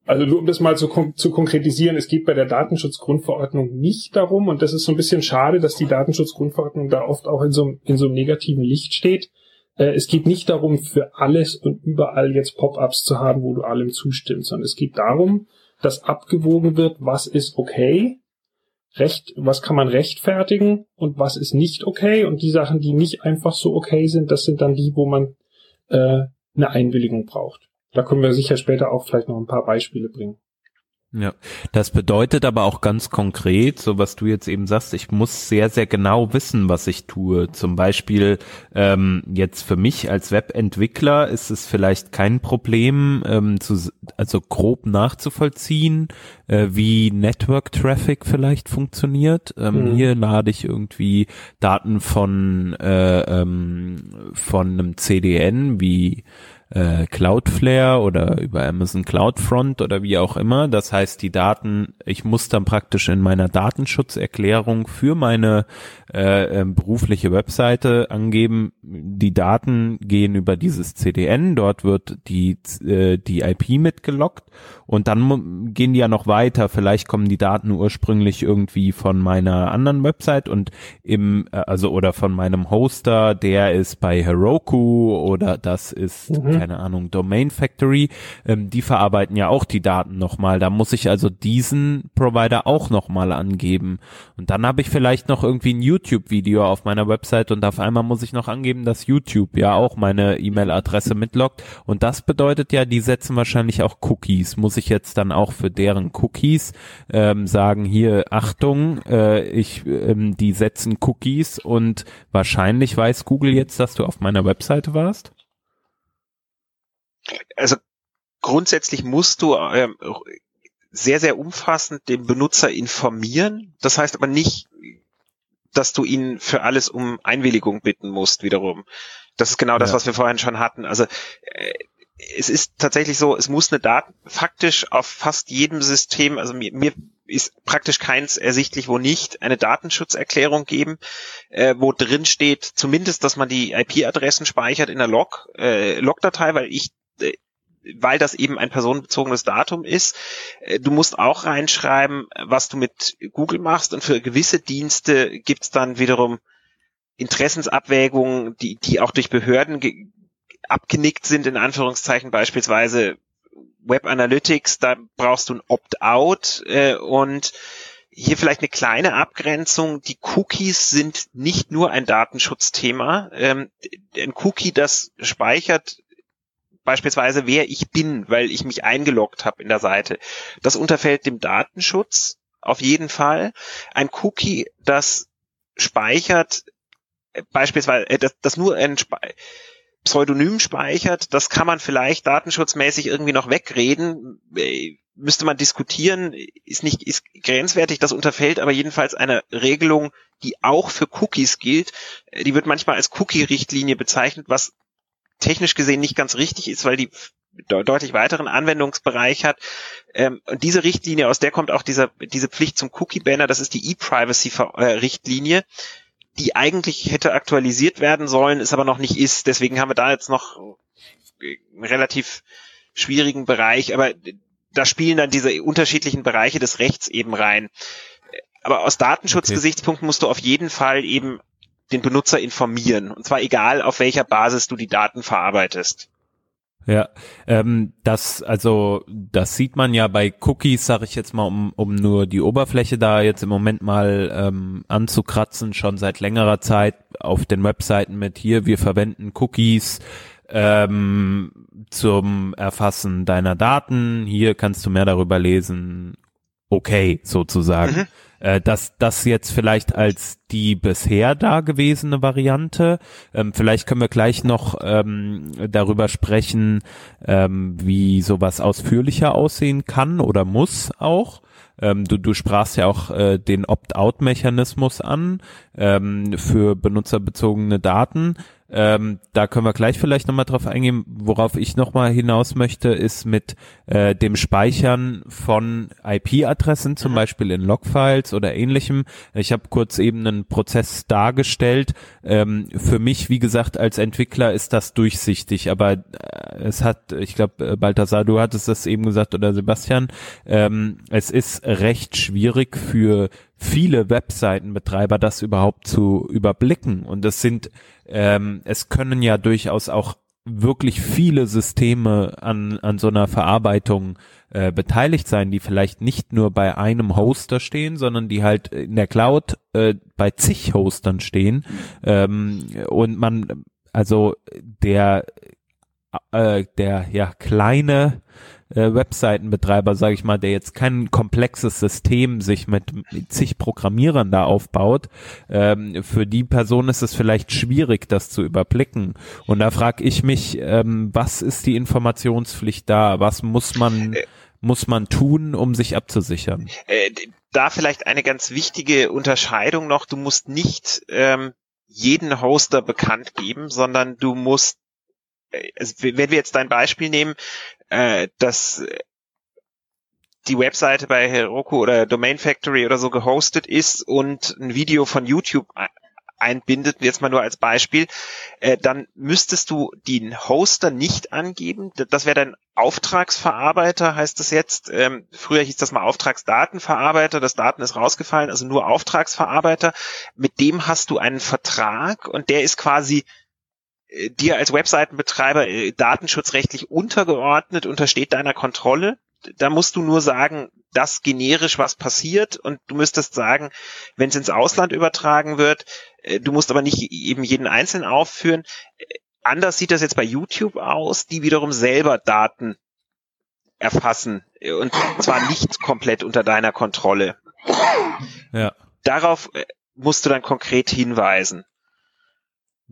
Also nur um das mal zu, zu konkretisieren, es geht bei der Datenschutzgrundverordnung nicht darum, und das ist so ein bisschen schade, dass die Datenschutzgrundverordnung da oft auch in so, in so einem negativen Licht steht. Äh, es geht nicht darum, für alles und überall jetzt Pop-ups zu haben, wo du allem zustimmst, sondern es geht darum, dass abgewogen wird, was ist okay, recht, was kann man rechtfertigen und was ist nicht okay. Und die Sachen, die nicht einfach so okay sind, das sind dann die, wo man äh, eine Einwilligung braucht. Da können wir sicher später auch vielleicht noch ein paar Beispiele bringen. Ja, das bedeutet aber auch ganz konkret, so was du jetzt eben sagst, ich muss sehr, sehr genau wissen, was ich tue. Zum Beispiel ähm, jetzt für mich als Webentwickler ist es vielleicht kein Problem, ähm, zu, also grob nachzuvollziehen, äh, wie Network Traffic vielleicht funktioniert. Ähm, mhm. Hier lade ich irgendwie Daten von äh, ähm, von einem CDN wie äh, Cloudflare oder über Amazon CloudFront oder wie auch immer. Das heißt, die Daten, ich muss dann praktisch in meiner Datenschutzerklärung für meine äh, äh, berufliche Webseite angeben, die Daten gehen über dieses CDN, dort wird die, äh, die IP mitgelockt und dann gehen die ja noch weiter. Vielleicht kommen die Daten ursprünglich irgendwie von meiner anderen Website und im, äh, also oder von meinem Hoster, der ist bei Heroku oder das ist, mhm. Keine Ahnung, Domain Factory. Ähm, die verarbeiten ja auch die Daten nochmal. Da muss ich also diesen Provider auch nochmal angeben. Und dann habe ich vielleicht noch irgendwie ein YouTube-Video auf meiner Website und auf einmal muss ich noch angeben, dass YouTube ja auch meine E-Mail-Adresse mitloggt. Und das bedeutet ja, die setzen wahrscheinlich auch Cookies. Muss ich jetzt dann auch für deren Cookies ähm, sagen, hier, Achtung, äh, ich, ähm, die setzen Cookies und wahrscheinlich weiß Google jetzt, dass du auf meiner Webseite warst? Also grundsätzlich musst du ähm, sehr, sehr umfassend den Benutzer informieren. Das heißt aber nicht, dass du ihn für alles um Einwilligung bitten musst wiederum. Das ist genau das, ja. was wir vorhin schon hatten. Also äh, es ist tatsächlich so, es muss eine Daten faktisch auf fast jedem System, also mir, mir ist praktisch keins ersichtlich, wo nicht eine Datenschutzerklärung geben, äh, wo drin steht, zumindest, dass man die IP-Adressen speichert in der Log, äh, Log-Datei, weil ich weil das eben ein personenbezogenes Datum ist. Äh, du musst auch reinschreiben, was du mit Google machst und für gewisse Dienste gibt's dann wiederum Interessensabwägungen, die, die auch durch Behörden abgenickt sind, in Anführungszeichen beispielsweise Web Analytics, da brauchst du ein Opt-out äh, und hier vielleicht eine kleine Abgrenzung. Die Cookies sind nicht nur ein Datenschutzthema. Ähm, ein Cookie, das speichert beispielsweise, wer ich bin, weil ich mich eingeloggt habe in der Seite. Das unterfällt dem Datenschutz auf jeden Fall. Ein Cookie, das speichert äh, beispielsweise, äh, das, das nur ein Spe Pseudonym speichert, das kann man vielleicht datenschutzmäßig irgendwie noch wegreden. Äh, müsste man diskutieren, ist nicht, ist grenzwertig, das unterfällt aber jedenfalls einer Regelung, die auch für Cookies gilt. Die wird manchmal als Cookie-Richtlinie bezeichnet, was technisch gesehen nicht ganz richtig ist, weil die deutlich weiteren Anwendungsbereich hat. Ähm, und diese Richtlinie, aus der kommt auch dieser, diese Pflicht zum Cookie-Banner, das ist die E-Privacy-Richtlinie, die eigentlich hätte aktualisiert werden sollen, ist aber noch nicht ist. Deswegen haben wir da jetzt noch einen relativ schwierigen Bereich, aber da spielen dann diese unterschiedlichen Bereiche des Rechts eben rein. Aber aus Datenschutzgesichtspunkten musst du auf jeden Fall eben den Benutzer informieren. Und zwar egal, auf welcher Basis du die Daten verarbeitest. Ja, ähm, das also das sieht man ja bei Cookies, sage ich jetzt mal, um, um nur die Oberfläche da jetzt im Moment mal ähm, anzukratzen, schon seit längerer Zeit auf den Webseiten mit hier, wir verwenden Cookies ähm, zum Erfassen deiner Daten. Hier kannst du mehr darüber lesen. Okay, sozusagen. Mhm äh, dass das jetzt vielleicht als die bisher dagewesene Variante. Ähm, vielleicht können wir gleich noch ähm, darüber sprechen, ähm, wie sowas ausführlicher aussehen kann oder muss auch. Ähm, du, du sprachst ja auch äh, den Opt-out-Mechanismus an ähm, für benutzerbezogene Daten. Ähm, da können wir gleich vielleicht nochmal drauf eingehen. Worauf ich nochmal hinaus möchte, ist mit äh, dem Speichern von IP-Adressen, zum mhm. Beispiel in Logfiles oder ähnlichem. Ich habe kurz eben einen Prozess dargestellt. Ähm, für mich, wie gesagt, als Entwickler ist das durchsichtig, aber äh, es hat, ich glaube, äh, Balthasar, du hattest das eben gesagt oder Sebastian, ähm, es ist recht schwierig für viele Webseitenbetreiber das überhaupt zu überblicken. Und es sind, ähm, es können ja durchaus auch wirklich viele Systeme an, an so einer Verarbeitung äh, beteiligt sein, die vielleicht nicht nur bei einem Hoster stehen, sondern die halt in der Cloud äh, bei zig Hostern stehen. Ähm, und man, also der, äh, der ja kleine äh, Webseitenbetreiber, sage ich mal, der jetzt kein komplexes System sich mit, zig Programmierern da aufbaut, ähm, für die Person ist es vielleicht schwierig, das zu überblicken. Und da frage ich mich, ähm, was ist die Informationspflicht da? Was muss man äh, muss man tun, um sich abzusichern? Äh, da vielleicht eine ganz wichtige Unterscheidung noch. Du musst nicht ähm, jeden Hoster bekannt geben, sondern du musst äh, also wenn wir jetzt dein Beispiel nehmen, äh, dass die Webseite bei Heroku oder Domain Factory oder so gehostet ist und ein Video von YouTube einbindet, jetzt mal nur als Beispiel, äh, dann müsstest du den Hoster nicht angeben. Das wäre dein Auftragsverarbeiter, heißt das jetzt. Ähm, früher hieß das mal Auftragsdatenverarbeiter, das Daten ist rausgefallen, also nur Auftragsverarbeiter. Mit dem hast du einen Vertrag und der ist quasi dir als Webseitenbetreiber äh, datenschutzrechtlich untergeordnet, untersteht deiner Kontrolle. Da musst du nur sagen, das generisch was passiert und du müsstest sagen, wenn es ins Ausland übertragen wird, äh, du musst aber nicht eben jeden einzelnen aufführen. Anders sieht das jetzt bei YouTube aus, die wiederum selber Daten erfassen und zwar nicht komplett unter deiner Kontrolle. Ja. Darauf musst du dann konkret hinweisen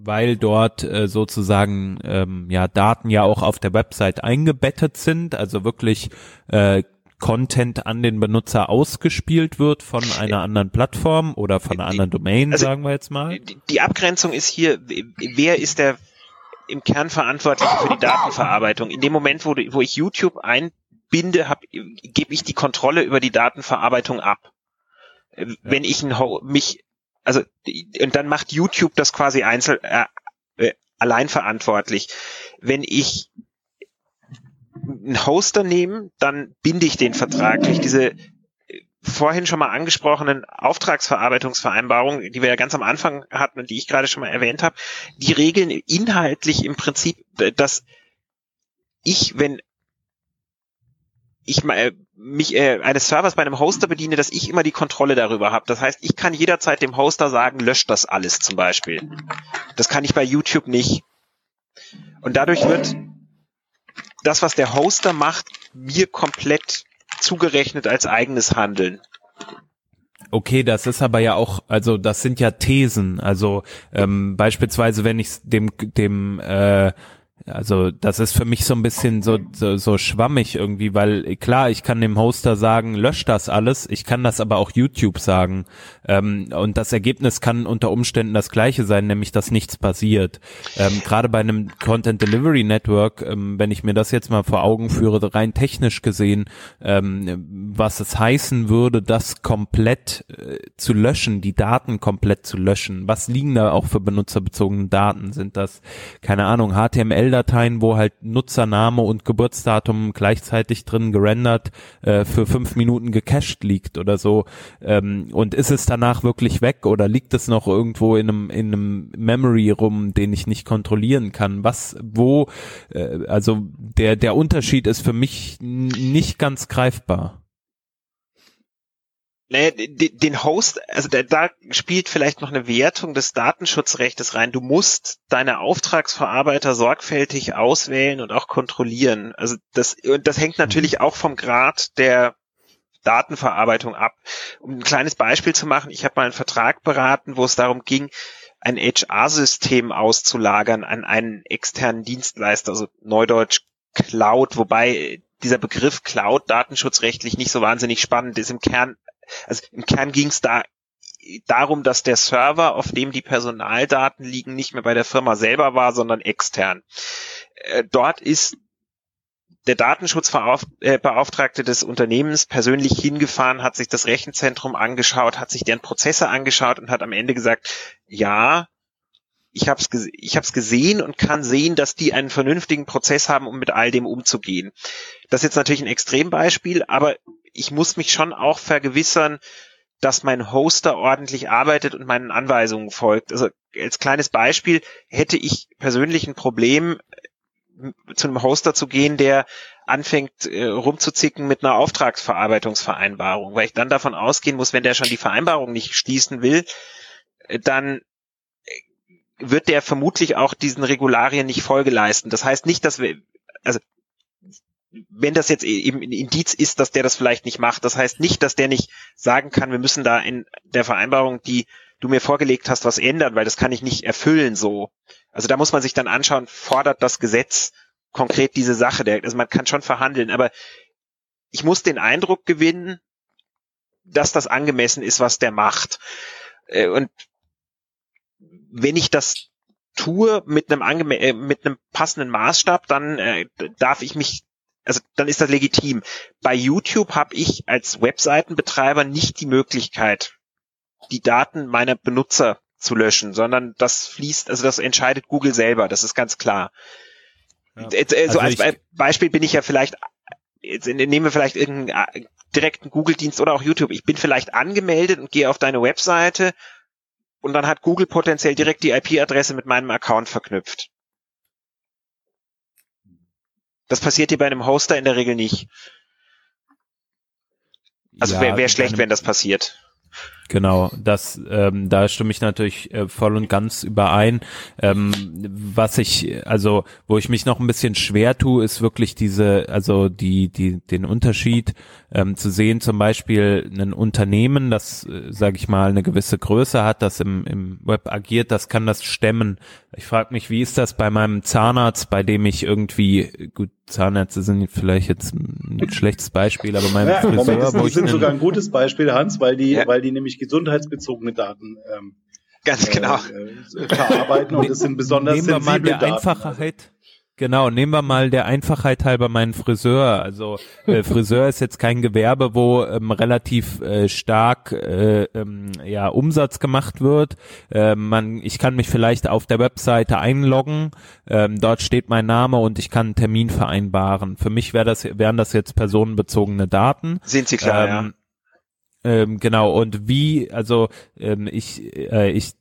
weil dort äh, sozusagen ähm, ja Daten ja auch auf der Website eingebettet sind, also wirklich äh, Content an den Benutzer ausgespielt wird von einer anderen Plattform oder von einer anderen Domain, also, sagen wir jetzt mal. Die Abgrenzung ist hier, wer ist der im Kern Verantwortliche für die [LAUGHS] Datenverarbeitung? In dem Moment, wo, wo ich YouTube einbinde, gebe ich die Kontrolle über die Datenverarbeitung ab. Ja. Wenn ich ein, mich also und dann macht YouTube das quasi einzeln äh, äh, allein verantwortlich. Wenn ich einen Hoster nehme, dann binde ich den vertraglich. Diese äh, vorhin schon mal angesprochenen Auftragsverarbeitungsvereinbarungen, die wir ja ganz am Anfang hatten und die ich gerade schon mal erwähnt habe, die regeln inhaltlich im Prinzip, dass ich, wenn ich äh, mich äh, eines Servers bei einem Hoster bediene, dass ich immer die Kontrolle darüber habe. Das heißt, ich kann jederzeit dem Hoster sagen, löscht das alles zum Beispiel. Das kann ich bei YouTube nicht. Und dadurch wird das, was der Hoster macht, mir komplett zugerechnet als eigenes Handeln. Okay, das ist aber ja auch, also das sind ja Thesen. Also ähm, beispielsweise, wenn ich dem dem äh, also das ist für mich so ein bisschen so, so, so schwammig irgendwie, weil klar, ich kann dem Hoster sagen, lösch das alles, ich kann das aber auch YouTube sagen. Ähm, und das Ergebnis kann unter Umständen das gleiche sein, nämlich dass nichts passiert. Ähm, Gerade bei einem Content Delivery Network, ähm, wenn ich mir das jetzt mal vor Augen führe, rein technisch gesehen, ähm, was es heißen würde, das komplett äh, zu löschen, die Daten komplett zu löschen. Was liegen da auch für benutzerbezogene Daten? Sind das, keine Ahnung, HTML Excel-Dateien, wo halt Nutzername und Geburtsdatum gleichzeitig drin gerendert äh, für fünf Minuten gecached liegt oder so. Ähm, und ist es danach wirklich weg oder liegt es noch irgendwo in einem, in einem Memory rum, den ich nicht kontrollieren kann? Was, wo, äh, also der, der Unterschied ist für mich nicht ganz greifbar. Naja, den Host, also da, da spielt vielleicht noch eine Wertung des Datenschutzrechtes rein. Du musst deine Auftragsverarbeiter sorgfältig auswählen und auch kontrollieren. Also das, und das hängt natürlich auch vom Grad der Datenverarbeitung ab. Um ein kleines Beispiel zu machen, ich habe mal einen Vertrag beraten, wo es darum ging, ein HR-System auszulagern an einen externen Dienstleister, also Neudeutsch Cloud, wobei dieser Begriff Cloud datenschutzrechtlich nicht so wahnsinnig spannend ist. Im Kern also im Kern ging es da darum, dass der Server, auf dem die Personaldaten liegen, nicht mehr bei der Firma selber war, sondern extern. Äh, dort ist der Datenschutzbeauftragte des Unternehmens persönlich hingefahren, hat sich das Rechenzentrum angeschaut, hat sich deren Prozesse angeschaut und hat am Ende gesagt, ja, ich habe es ich hab's gesehen und kann sehen, dass die einen vernünftigen Prozess haben, um mit all dem umzugehen. Das ist jetzt natürlich ein Extrembeispiel, aber ich muss mich schon auch vergewissern, dass mein Hoster ordentlich arbeitet und meinen Anweisungen folgt. Also als kleines Beispiel hätte ich persönlich ein Problem, zu einem Hoster zu gehen, der anfängt äh, rumzuzicken mit einer Auftragsverarbeitungsvereinbarung, weil ich dann davon ausgehen muss, wenn der schon die Vereinbarung nicht schließen will, äh, dann äh, wird der vermutlich auch diesen Regularien nicht Folge leisten. Das heißt nicht, dass wir, also wenn das jetzt eben ein Indiz ist, dass der das vielleicht nicht macht, das heißt nicht, dass der nicht sagen kann, wir müssen da in der Vereinbarung, die du mir vorgelegt hast, was ändern, weil das kann ich nicht erfüllen so. Also da muss man sich dann anschauen, fordert das Gesetz konkret diese Sache. Der, also man kann schon verhandeln, aber ich muss den Eindruck gewinnen, dass das angemessen ist, was der macht. Äh, und wenn ich das tue mit einem, äh, mit einem passenden Maßstab, dann äh, darf ich mich, also dann ist das legitim. Bei YouTube habe ich als Webseitenbetreiber nicht die Möglichkeit, die Daten meiner Benutzer zu löschen, sondern das fließt, also das entscheidet Google selber, das ist ganz klar. Ja. Jetzt, äh, so also als Beispiel bin ich ja vielleicht, jetzt nehmen wir vielleicht irgendeinen äh, direkten Google-Dienst oder auch YouTube. Ich bin vielleicht angemeldet und gehe auf deine Webseite und dann hat Google potenziell direkt die IP-Adresse mit meinem Account verknüpft. Das passiert dir bei einem Hoster in der Regel nicht. Also ja, wäre wär schlecht, wenn das passiert. Genau, das ähm, da stimme ich natürlich äh, voll und ganz überein. Ähm, was ich, also wo ich mich noch ein bisschen schwer tue, ist wirklich diese, also die, die, den Unterschied ähm, zu sehen, zum Beispiel ein Unternehmen, das, äh, sage ich mal, eine gewisse Größe hat, das im, im Web agiert, das kann das stemmen. Ich frage mich, wie ist das bei meinem Zahnarzt, bei dem ich irgendwie, gut, Zahnärzte sind vielleicht jetzt ein schlechtes Beispiel, aber mein ja, Friseur, Moment, das, wo ich sind sogar ein gutes Beispiel, Hans, weil die, ja. weil die nämlich gesundheitsbezogene Daten ähm, ganz genau äh, verarbeiten und das sind besonders Nehmen wir mal der Daten. Einfachheit. Genau, nehmen wir mal der Einfachheit halber meinen Friseur. Also äh, [LAUGHS] Friseur ist jetzt kein Gewerbe, wo ähm, relativ äh, stark äh, ähm, ja Umsatz gemacht wird. Äh, man, ich kann mich vielleicht auf der Webseite einloggen. Ähm, dort steht mein Name und ich kann einen Termin vereinbaren. Für mich wäre das wären das jetzt personenbezogene Daten. Sind Sie klar? Ähm, ja. Ähm, genau, und wie, also ähm, ich, äh, ich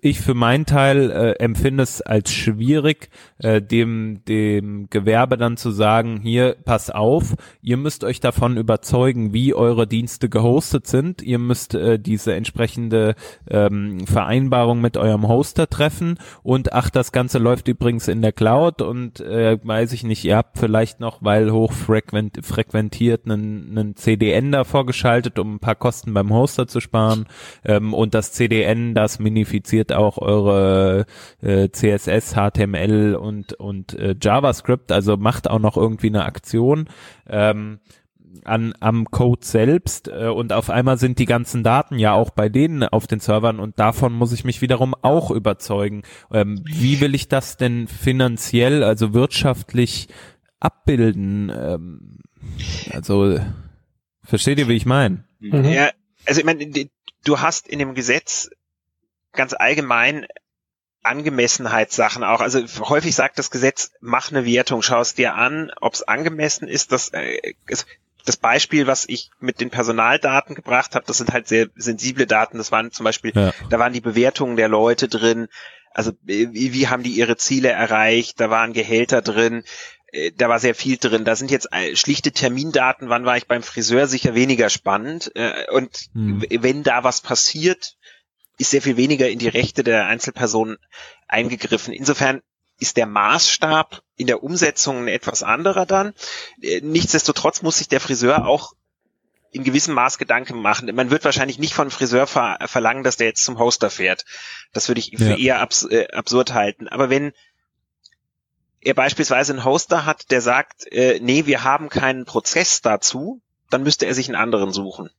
ich für meinen Teil äh, empfinde es als schwierig, äh, dem, dem Gewerbe dann zu sagen, hier, pass auf, ihr müsst euch davon überzeugen, wie eure Dienste gehostet sind. Ihr müsst äh, diese entsprechende ähm, Vereinbarung mit eurem Hoster treffen und ach, das Ganze läuft übrigens in der Cloud und äh, weiß ich nicht, ihr habt vielleicht noch, weil hochfrequentiert einen, einen CDN davor geschaltet, um ein paar Kosten beim Hoster zu sparen ähm, und das CDN, das minifiziert inkludiert auch eure äh, CSS, HTML und, und äh, JavaScript, also macht auch noch irgendwie eine Aktion. Ähm, an am Code selbst äh, und auf einmal sind die ganzen Daten ja auch bei denen auf den Servern und davon muss ich mich wiederum auch überzeugen. Ähm, wie will ich das denn finanziell, also wirtschaftlich abbilden? Ähm, also versteht ihr, wie ich meine? Mhm. Ja, also ich meine, du hast in dem Gesetz ganz allgemein Angemessenheitssachen auch. Also häufig sagt das Gesetz, mach eine Wertung, schau es dir an, ob es angemessen ist. Das, äh, das Beispiel, was ich mit den Personaldaten gebracht habe, das sind halt sehr sensible Daten. Das waren zum Beispiel, ja. da waren die Bewertungen der Leute drin. Also wie, wie haben die ihre Ziele erreicht? Da waren Gehälter drin äh, da war sehr viel drin. Da sind jetzt äh, schlichte Termindaten, wann war ich beim Friseur, sicher weniger spannend. Äh, und hm. wenn da was passiert, ist sehr viel weniger in die Rechte der Einzelpersonen eingegriffen. Insofern ist der Maßstab in der Umsetzung ein etwas anderer dann. Äh, nichtsdestotrotz muss sich der Friseur auch in gewissem Maß Gedanken machen. Man wird wahrscheinlich nicht von Friseur ver verlangen, dass der jetzt zum Hoster fährt. Das würde ich für ja. eher abs äh, absurd halten. Aber wenn er beispielsweise einen Hoster hat, der sagt, äh, nee, wir haben keinen Prozess dazu, dann müsste er sich einen anderen suchen.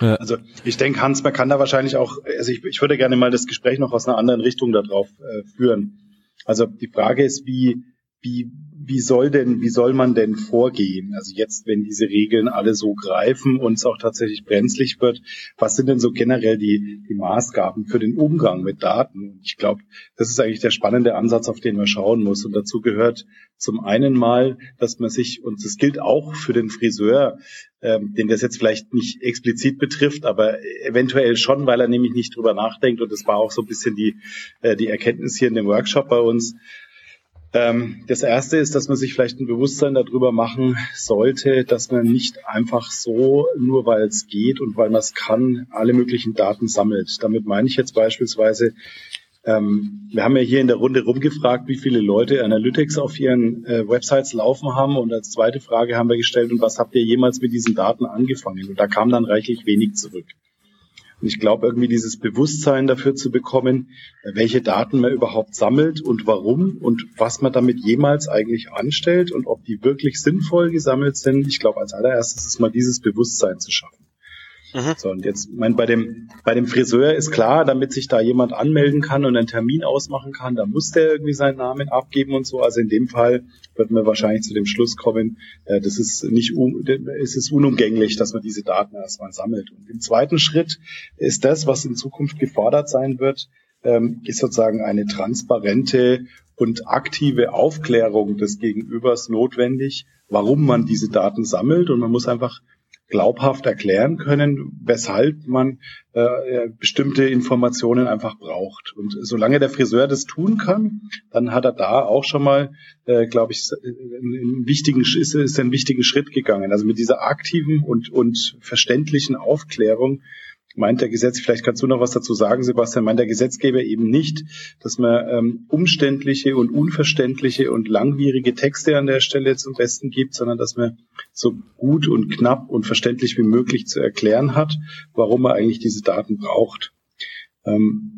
Ja. Also ich denke, Hans, man kann da wahrscheinlich auch, also ich, ich würde gerne mal das Gespräch noch aus einer anderen Richtung darauf äh, führen. Also die Frage ist, wie, wie, wie soll denn, wie soll man denn vorgehen? Also jetzt, wenn diese Regeln alle so greifen und es auch tatsächlich brenzlig wird, was sind denn so generell die, die Maßgaben für den Umgang mit Daten? Ich glaube, das ist eigentlich der spannende Ansatz, auf den man schauen muss. Und dazu gehört zum einen mal, dass man sich, und das gilt auch für den Friseur, ähm, den das jetzt vielleicht nicht explizit betrifft, aber eventuell schon, weil er nämlich nicht drüber nachdenkt. Und das war auch so ein bisschen die, äh, die Erkenntnis hier in dem Workshop bei uns das erste ist, dass man sich vielleicht ein Bewusstsein darüber machen sollte, dass man nicht einfach so, nur weil es geht und weil man es kann, alle möglichen Daten sammelt. Damit meine ich jetzt beispielsweise, ähm, wir haben ja hier in der Runde rumgefragt, wie viele Leute Analytics auf ihren äh, Websites laufen haben. Und als zweite Frage haben wir gestellt, und was habt ihr jemals mit diesen Daten angefangen? Und da kam dann reichlich wenig zurück. Und ich glaube, irgendwie dieses Bewusstsein dafür zu bekommen, welche Daten man überhaupt sammelt und warum und was man damit jemals eigentlich anstellt und ob die wirklich sinnvoll gesammelt sind. Ich glaube, als allererstes ist mal dieses Bewusstsein zu schaffen. Mhm. So, und jetzt, mein, bei dem, bei dem Friseur ist klar, damit sich da jemand anmelden kann und einen Termin ausmachen kann, da muss der irgendwie seinen Namen abgeben und so. Also in dem Fall wird man wahrscheinlich zu dem Schluss kommen, äh, das ist nicht, un, es ist unumgänglich, dass man diese Daten erstmal sammelt. Und im zweiten Schritt ist das, was in Zukunft gefordert sein wird, ähm, ist sozusagen eine transparente und aktive Aufklärung des Gegenübers notwendig, warum man diese Daten sammelt. Und man muss einfach glaubhaft erklären können, weshalb man äh, bestimmte Informationen einfach braucht. Und solange der Friseur das tun kann, dann hat er da auch schon mal, äh, glaube ich, einen wichtigen, ist, ist einen wichtigen Schritt gegangen. Also mit dieser aktiven und, und verständlichen Aufklärung meint der Gesetz, vielleicht kannst du noch was dazu sagen, Sebastian, meint der Gesetzgeber eben nicht, dass man ähm, umständliche und unverständliche und langwierige Texte an der Stelle zum Besten gibt, sondern dass man so gut und knapp und verständlich wie möglich zu erklären hat, warum man eigentlich diese Daten braucht. Ähm,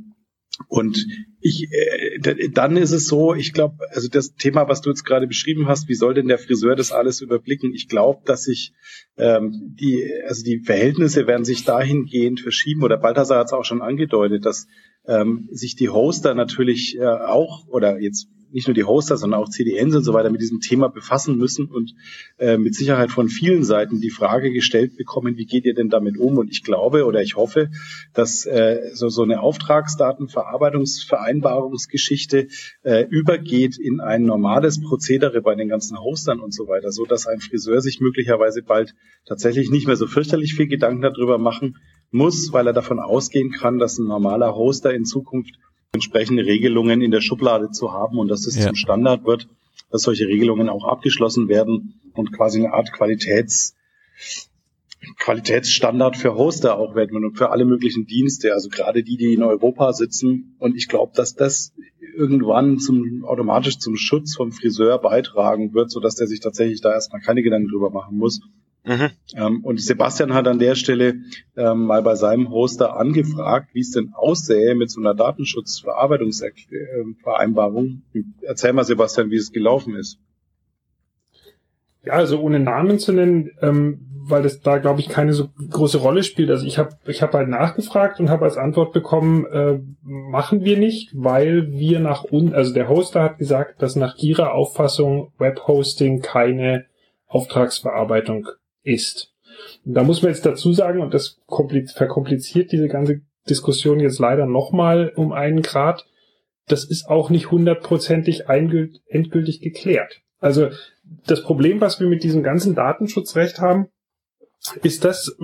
und ich, äh, dann ist es so, ich glaube, also das Thema, was du jetzt gerade beschrieben hast, wie soll denn der Friseur das alles überblicken? Ich glaube, dass sich ähm, die, also die Verhältnisse werden sich dahingehend verschieben, oder Balthasar hat es auch schon angedeutet, dass ähm, sich die Hoster natürlich äh, auch, oder jetzt nicht nur die Hoster, sondern auch CDNs und so weiter mit diesem Thema befassen müssen und äh, mit Sicherheit von vielen Seiten die Frage gestellt bekommen, wie geht ihr denn damit um? Und ich glaube oder ich hoffe, dass äh, so, so eine Auftragsdatenverarbeitungsvereinbarungsgeschichte äh, übergeht in ein normales Prozedere bei den ganzen Hostern und so weiter, so dass ein Friseur sich möglicherweise bald tatsächlich nicht mehr so fürchterlich viel Gedanken darüber machen muss, weil er davon ausgehen kann, dass ein normaler Hoster in Zukunft entsprechende Regelungen in der Schublade zu haben und dass es ja. zum Standard wird, dass solche Regelungen auch abgeschlossen werden und quasi eine Art Qualitäts Qualitätsstandard für Hoster auch werden und für alle möglichen Dienste, also gerade die, die in Europa sitzen. Und ich glaube, dass das irgendwann zum, automatisch zum Schutz vom Friseur beitragen wird, so dass der sich tatsächlich da erstmal keine Gedanken drüber machen muss. Mhm. Ähm, und Sebastian hat an der Stelle ähm, mal bei seinem Hoster angefragt, wie es denn aussähe mit so einer Datenschutzverarbeitungsvereinbarung. Erzähl mal, Sebastian, wie es gelaufen ist. Ja, also ohne Namen zu nennen, ähm, weil das da, glaube ich, keine so große Rolle spielt. Also ich habe ich hab halt nachgefragt und habe als Antwort bekommen, äh, machen wir nicht, weil wir nach unten, also der Hoster hat gesagt, dass nach ihrer Auffassung Webhosting keine Auftragsverarbeitung ist. Und da muss man jetzt dazu sagen, und das verkompliziert diese ganze Diskussion jetzt leider nochmal um einen Grad, das ist auch nicht hundertprozentig endgültig geklärt. Also das Problem, was wir mit diesem ganzen Datenschutzrecht haben, ist das,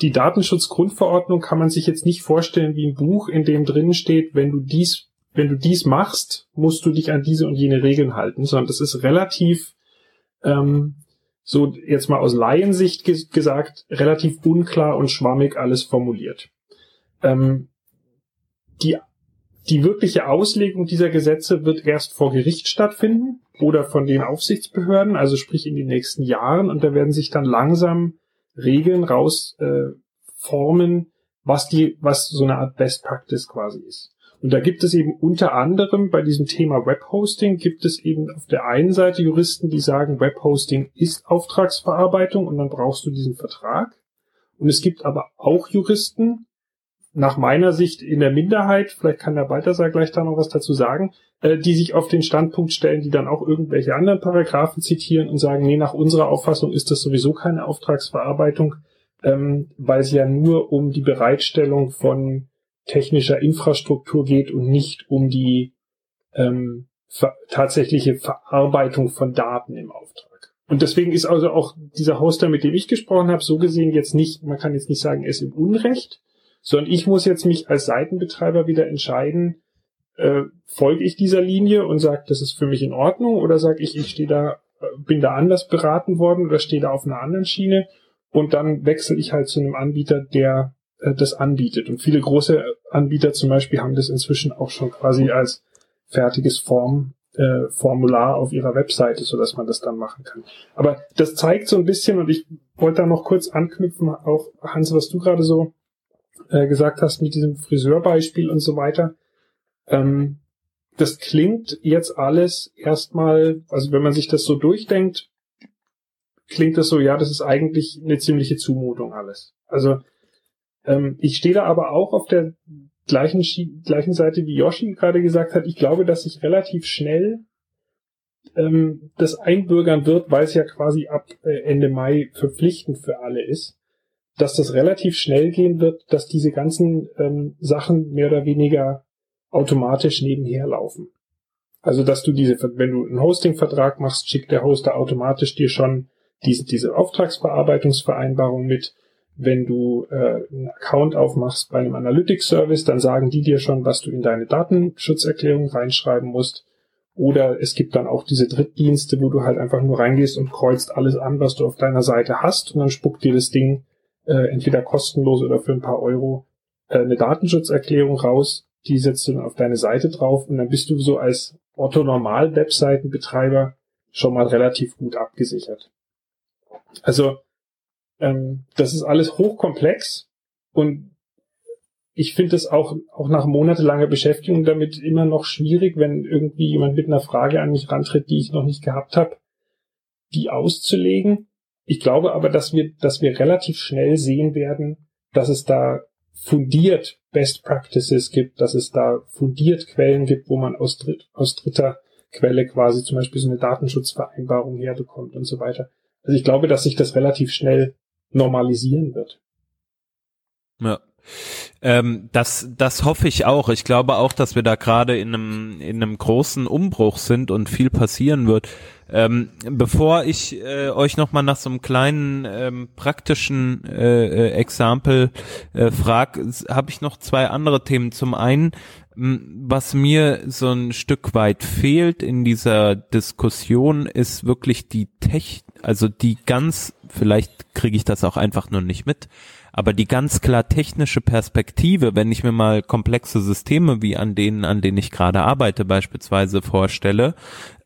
die Datenschutzgrundverordnung kann man sich jetzt nicht vorstellen wie ein Buch, in dem drin steht, wenn du dies, wenn du dies machst, musst du dich an diese und jene Regeln halten, sondern das ist relativ ähm, so jetzt mal aus Laiensicht gesagt, relativ unklar und schwammig alles formuliert. Ähm, die, die wirkliche Auslegung dieser Gesetze wird erst vor Gericht stattfinden oder von den Aufsichtsbehörden, also sprich in den nächsten Jahren, und da werden sich dann langsam Regeln raus äh, formen, was die, was so eine Art Best Practice quasi ist. Und da gibt es eben unter anderem bei diesem Thema Webhosting gibt es eben auf der einen Seite Juristen, die sagen, Webhosting ist Auftragsverarbeitung und dann brauchst du diesen Vertrag. Und es gibt aber auch Juristen, nach meiner Sicht in der Minderheit, vielleicht kann der Balthasar gleich da noch was dazu sagen, äh, die sich auf den Standpunkt stellen, die dann auch irgendwelche anderen Paragraphen zitieren und sagen, nee, nach unserer Auffassung ist das sowieso keine Auftragsverarbeitung, ähm, weil es ja nur um die Bereitstellung von technischer Infrastruktur geht und nicht um die ähm, ver tatsächliche Verarbeitung von Daten im Auftrag. Und deswegen ist also auch dieser Hoster, mit dem ich gesprochen habe, so gesehen jetzt nicht, man kann jetzt nicht sagen, er ist im Unrecht, sondern ich muss jetzt mich als Seitenbetreiber wieder entscheiden, äh, folge ich dieser Linie und sage, das ist für mich in Ordnung oder sage ich, ich stehe da, äh, bin da anders beraten worden oder stehe da auf einer anderen Schiene und dann wechsle ich halt zu einem Anbieter, der äh, das anbietet. Und viele große Anbieter zum Beispiel haben das inzwischen auch schon quasi als fertiges Form äh, Formular auf ihrer Webseite, so dass man das dann machen kann. Aber das zeigt so ein bisschen, und ich wollte da noch kurz anknüpfen, auch Hans, was du gerade so äh, gesagt hast mit diesem Friseurbeispiel und so weiter. Ähm, das klingt jetzt alles erstmal, also wenn man sich das so durchdenkt, klingt das so, ja, das ist eigentlich eine ziemliche Zumutung alles. Also ähm, ich stehe da aber auch auf der gleichen, gleichen Seite, wie Yoshi gerade gesagt hat. Ich glaube, dass sich relativ schnell ähm, das einbürgern wird, weil es ja quasi ab äh, Ende Mai verpflichtend für alle ist, dass das relativ schnell gehen wird, dass diese ganzen ähm, Sachen mehr oder weniger automatisch nebenher laufen. Also, dass du diese, wenn du einen Hosting-Vertrag machst, schickt der Hoster automatisch dir schon diese, diese Auftragsverarbeitungsvereinbarung mit. Wenn du äh, einen Account aufmachst bei einem Analytics-Service, dann sagen die dir schon, was du in deine Datenschutzerklärung reinschreiben musst. Oder es gibt dann auch diese Drittdienste, wo du halt einfach nur reingehst und kreuzt alles an, was du auf deiner Seite hast und dann spuckt dir das Ding äh, entweder kostenlos oder für ein paar Euro äh, eine Datenschutzerklärung raus, die setzt du dann auf deine Seite drauf und dann bist du so als Otto-Normal-Webseitenbetreiber schon mal relativ gut abgesichert. Also ähm, das ist alles hochkomplex und ich finde es auch, auch nach monatelanger Beschäftigung damit immer noch schwierig, wenn irgendwie jemand mit einer Frage an mich rantritt, die ich noch nicht gehabt habe, die auszulegen. Ich glaube aber, dass wir, dass wir relativ schnell sehen werden, dass es da fundiert Best Practices gibt, dass es da fundiert Quellen gibt, wo man aus, dritt, aus dritter Quelle quasi zum Beispiel so eine Datenschutzvereinbarung herbekommt und so weiter. Also ich glaube, dass sich das relativ schnell normalisieren wird. Ja. Ähm, das, das hoffe ich auch. Ich glaube auch, dass wir da gerade in einem, in einem großen Umbruch sind und viel passieren wird. Ähm, bevor ich äh, euch nochmal nach so einem kleinen ähm, praktischen äh, äh, Example äh, frage, habe ich noch zwei andere Themen. Zum einen, was mir so ein Stück weit fehlt in dieser Diskussion, ist wirklich die Tech, also die ganz, vielleicht kriege ich das auch einfach nur nicht mit, aber die ganz klar technische Perspektive, wenn ich mir mal komplexe Systeme wie an denen, an denen ich gerade arbeite, beispielsweise vorstelle,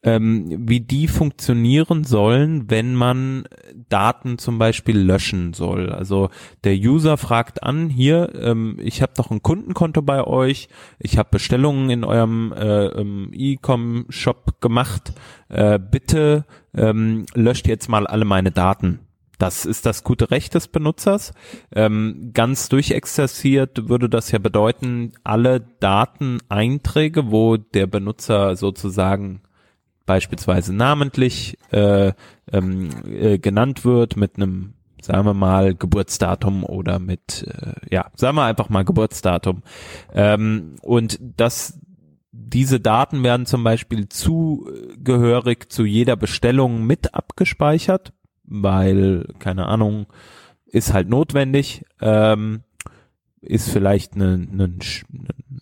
ähm, wie die funktionieren sollen, wenn man Daten zum Beispiel löschen soll. Also der User fragt an, hier, ähm, ich habe doch ein Kundenkonto bei euch, ich habe Bestellungen in eurem äh, ähm, E-Com-Shop gemacht, äh, bitte ähm, löscht jetzt mal alle meine Daten. Das ist das gute Recht des Benutzers. Ähm, ganz durchexerziert würde das ja bedeuten, alle Dateneinträge, wo der Benutzer sozusagen beispielsweise namentlich äh, ähm, äh, genannt wird mit einem, sagen wir mal, Geburtsdatum oder mit, äh, ja, sagen wir einfach mal Geburtsdatum. Ähm, und das diese Daten werden zum Beispiel zugehörig zu jeder Bestellung mit abgespeichert weil, keine Ahnung, ist halt notwendig, ähm, ist vielleicht ein ne, ne,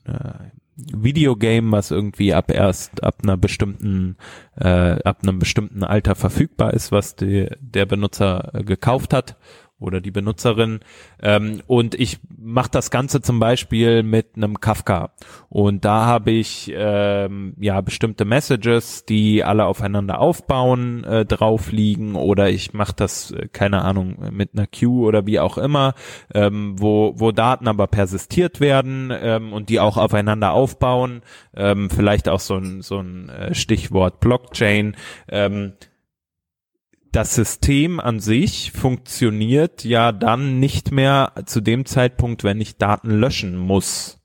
ne, Videogame, was irgendwie ab erst ab einer bestimmten äh, ab einem bestimmten Alter verfügbar ist, was die, der Benutzer äh, gekauft hat oder die Benutzerin. Ähm, und ich mache das Ganze zum Beispiel mit einem Kafka. Und da habe ich ähm, ja bestimmte Messages, die alle aufeinander aufbauen, äh, drauf liegen. Oder ich mache das, äh, keine Ahnung, mit einer Queue oder wie auch immer, ähm, wo, wo Daten aber persistiert werden ähm, und die auch aufeinander aufbauen. Ähm, vielleicht auch so ein, so ein äh, Stichwort Blockchain. Ähm, das System an sich funktioniert ja dann nicht mehr zu dem Zeitpunkt, wenn ich Daten löschen muss.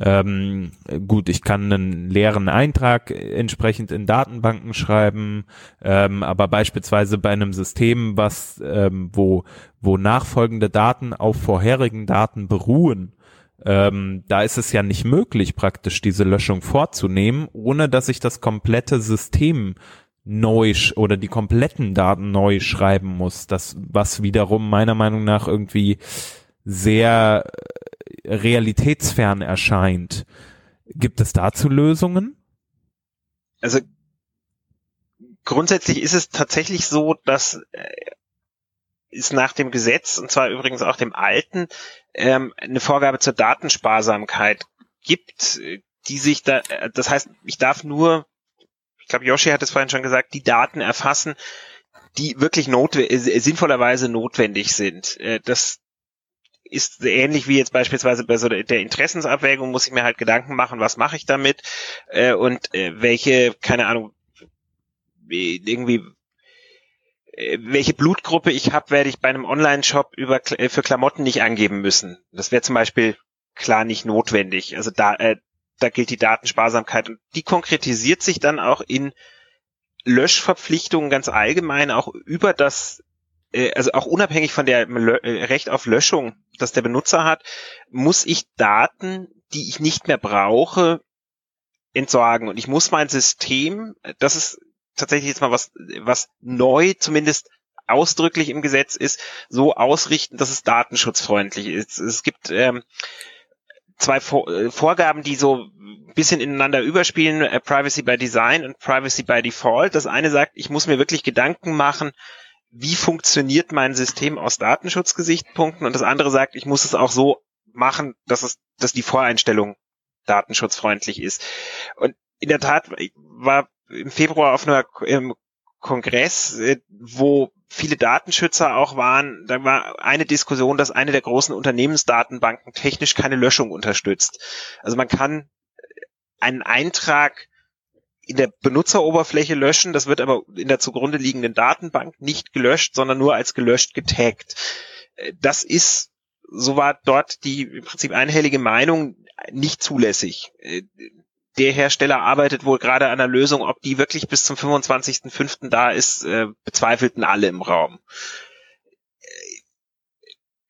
Ähm, gut, ich kann einen leeren Eintrag entsprechend in Datenbanken schreiben, ähm, aber beispielsweise bei einem System, was ähm, wo wo nachfolgende Daten auf vorherigen Daten beruhen, ähm, da ist es ja nicht möglich, praktisch diese Löschung vorzunehmen, ohne dass ich das komplette System neu oder die kompletten Daten neu schreiben muss. Das, was wiederum meiner Meinung nach irgendwie sehr äh, realitätsfern erscheint. Gibt es dazu Lösungen? Also grundsätzlich ist es tatsächlich so, dass äh, ist nach dem Gesetz, und zwar übrigens auch dem alten, ähm, eine Vorgabe zur Datensparsamkeit gibt, die sich da, äh, das heißt, ich darf nur, glaube, Yoshi hat es vorhin schon gesagt, die Daten erfassen, die wirklich notwe äh, sinnvollerweise notwendig sind. Äh, das ist ähnlich wie jetzt beispielsweise bei so der Interessensabwägung, muss ich mir halt Gedanken machen, was mache ich damit äh, und welche, keine Ahnung, irgendwie welche Blutgruppe ich habe, werde ich bei einem Online-Shop über für Klamotten nicht angeben müssen. Das wäre zum Beispiel klar nicht notwendig. Also da, äh, da gilt die Datensparsamkeit und die konkretisiert sich dann auch in Löschverpflichtungen ganz allgemein auch über das, äh, also auch unabhängig von der Lö äh, Recht auf Löschung, das der Benutzer hat, muss ich Daten, die ich nicht mehr brauche, entsorgen. Und ich muss mein System, das ist tatsächlich jetzt mal was, was neu zumindest ausdrücklich im Gesetz ist, so ausrichten, dass es datenschutzfreundlich ist. Es gibt ähm, zwei äh, Vorgaben, die so ein bisschen ineinander überspielen, äh, Privacy by Design und Privacy by Default. Das eine sagt, ich muss mir wirklich Gedanken machen, wie funktioniert mein System aus Datenschutzgesichtspunkten und das andere sagt, ich muss es auch so machen, dass es, dass die Voreinstellung datenschutzfreundlich ist. Und in der Tat war im Februar auf einer im Kongress, äh, wo viele Datenschützer auch waren, da war eine Diskussion, dass eine der großen Unternehmensdatenbanken technisch keine Löschung unterstützt. Also man kann einen Eintrag in der Benutzeroberfläche löschen, das wird aber in der zugrunde liegenden Datenbank nicht gelöscht, sondern nur als gelöscht getaggt. Äh, das ist, so war dort die im Prinzip einhellige Meinung, nicht zulässig. Äh, der Hersteller arbeitet wohl gerade an einer Lösung, ob die wirklich bis zum 25.05. da ist, äh, bezweifelten alle im Raum.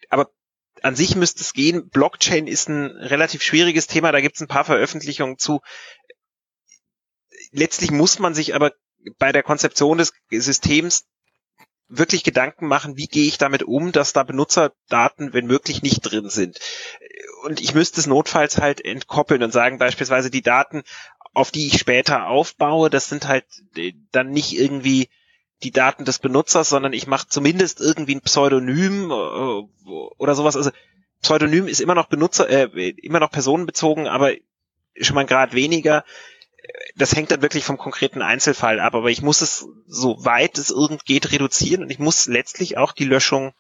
Aber an sich müsste es gehen. Blockchain ist ein relativ schwieriges Thema, da gibt es ein paar Veröffentlichungen zu. Letztlich muss man sich aber bei der Konzeption des Systems wirklich Gedanken machen, wie gehe ich damit um, dass da Benutzerdaten, wenn möglich, nicht drin sind. Und ich müsste es notfalls halt entkoppeln und sagen, beispielsweise die Daten, auf die ich später aufbaue, das sind halt äh, dann nicht irgendwie die Daten des Benutzers, sondern ich mache zumindest irgendwie ein Pseudonym äh, oder sowas. Also Pseudonym ist immer noch Benutzer, äh, immer noch personenbezogen, aber schon mal Grad weniger das hängt dann wirklich vom konkreten Einzelfall ab, aber ich muss es so weit es irgend geht reduzieren und ich muss letztlich auch die Löschung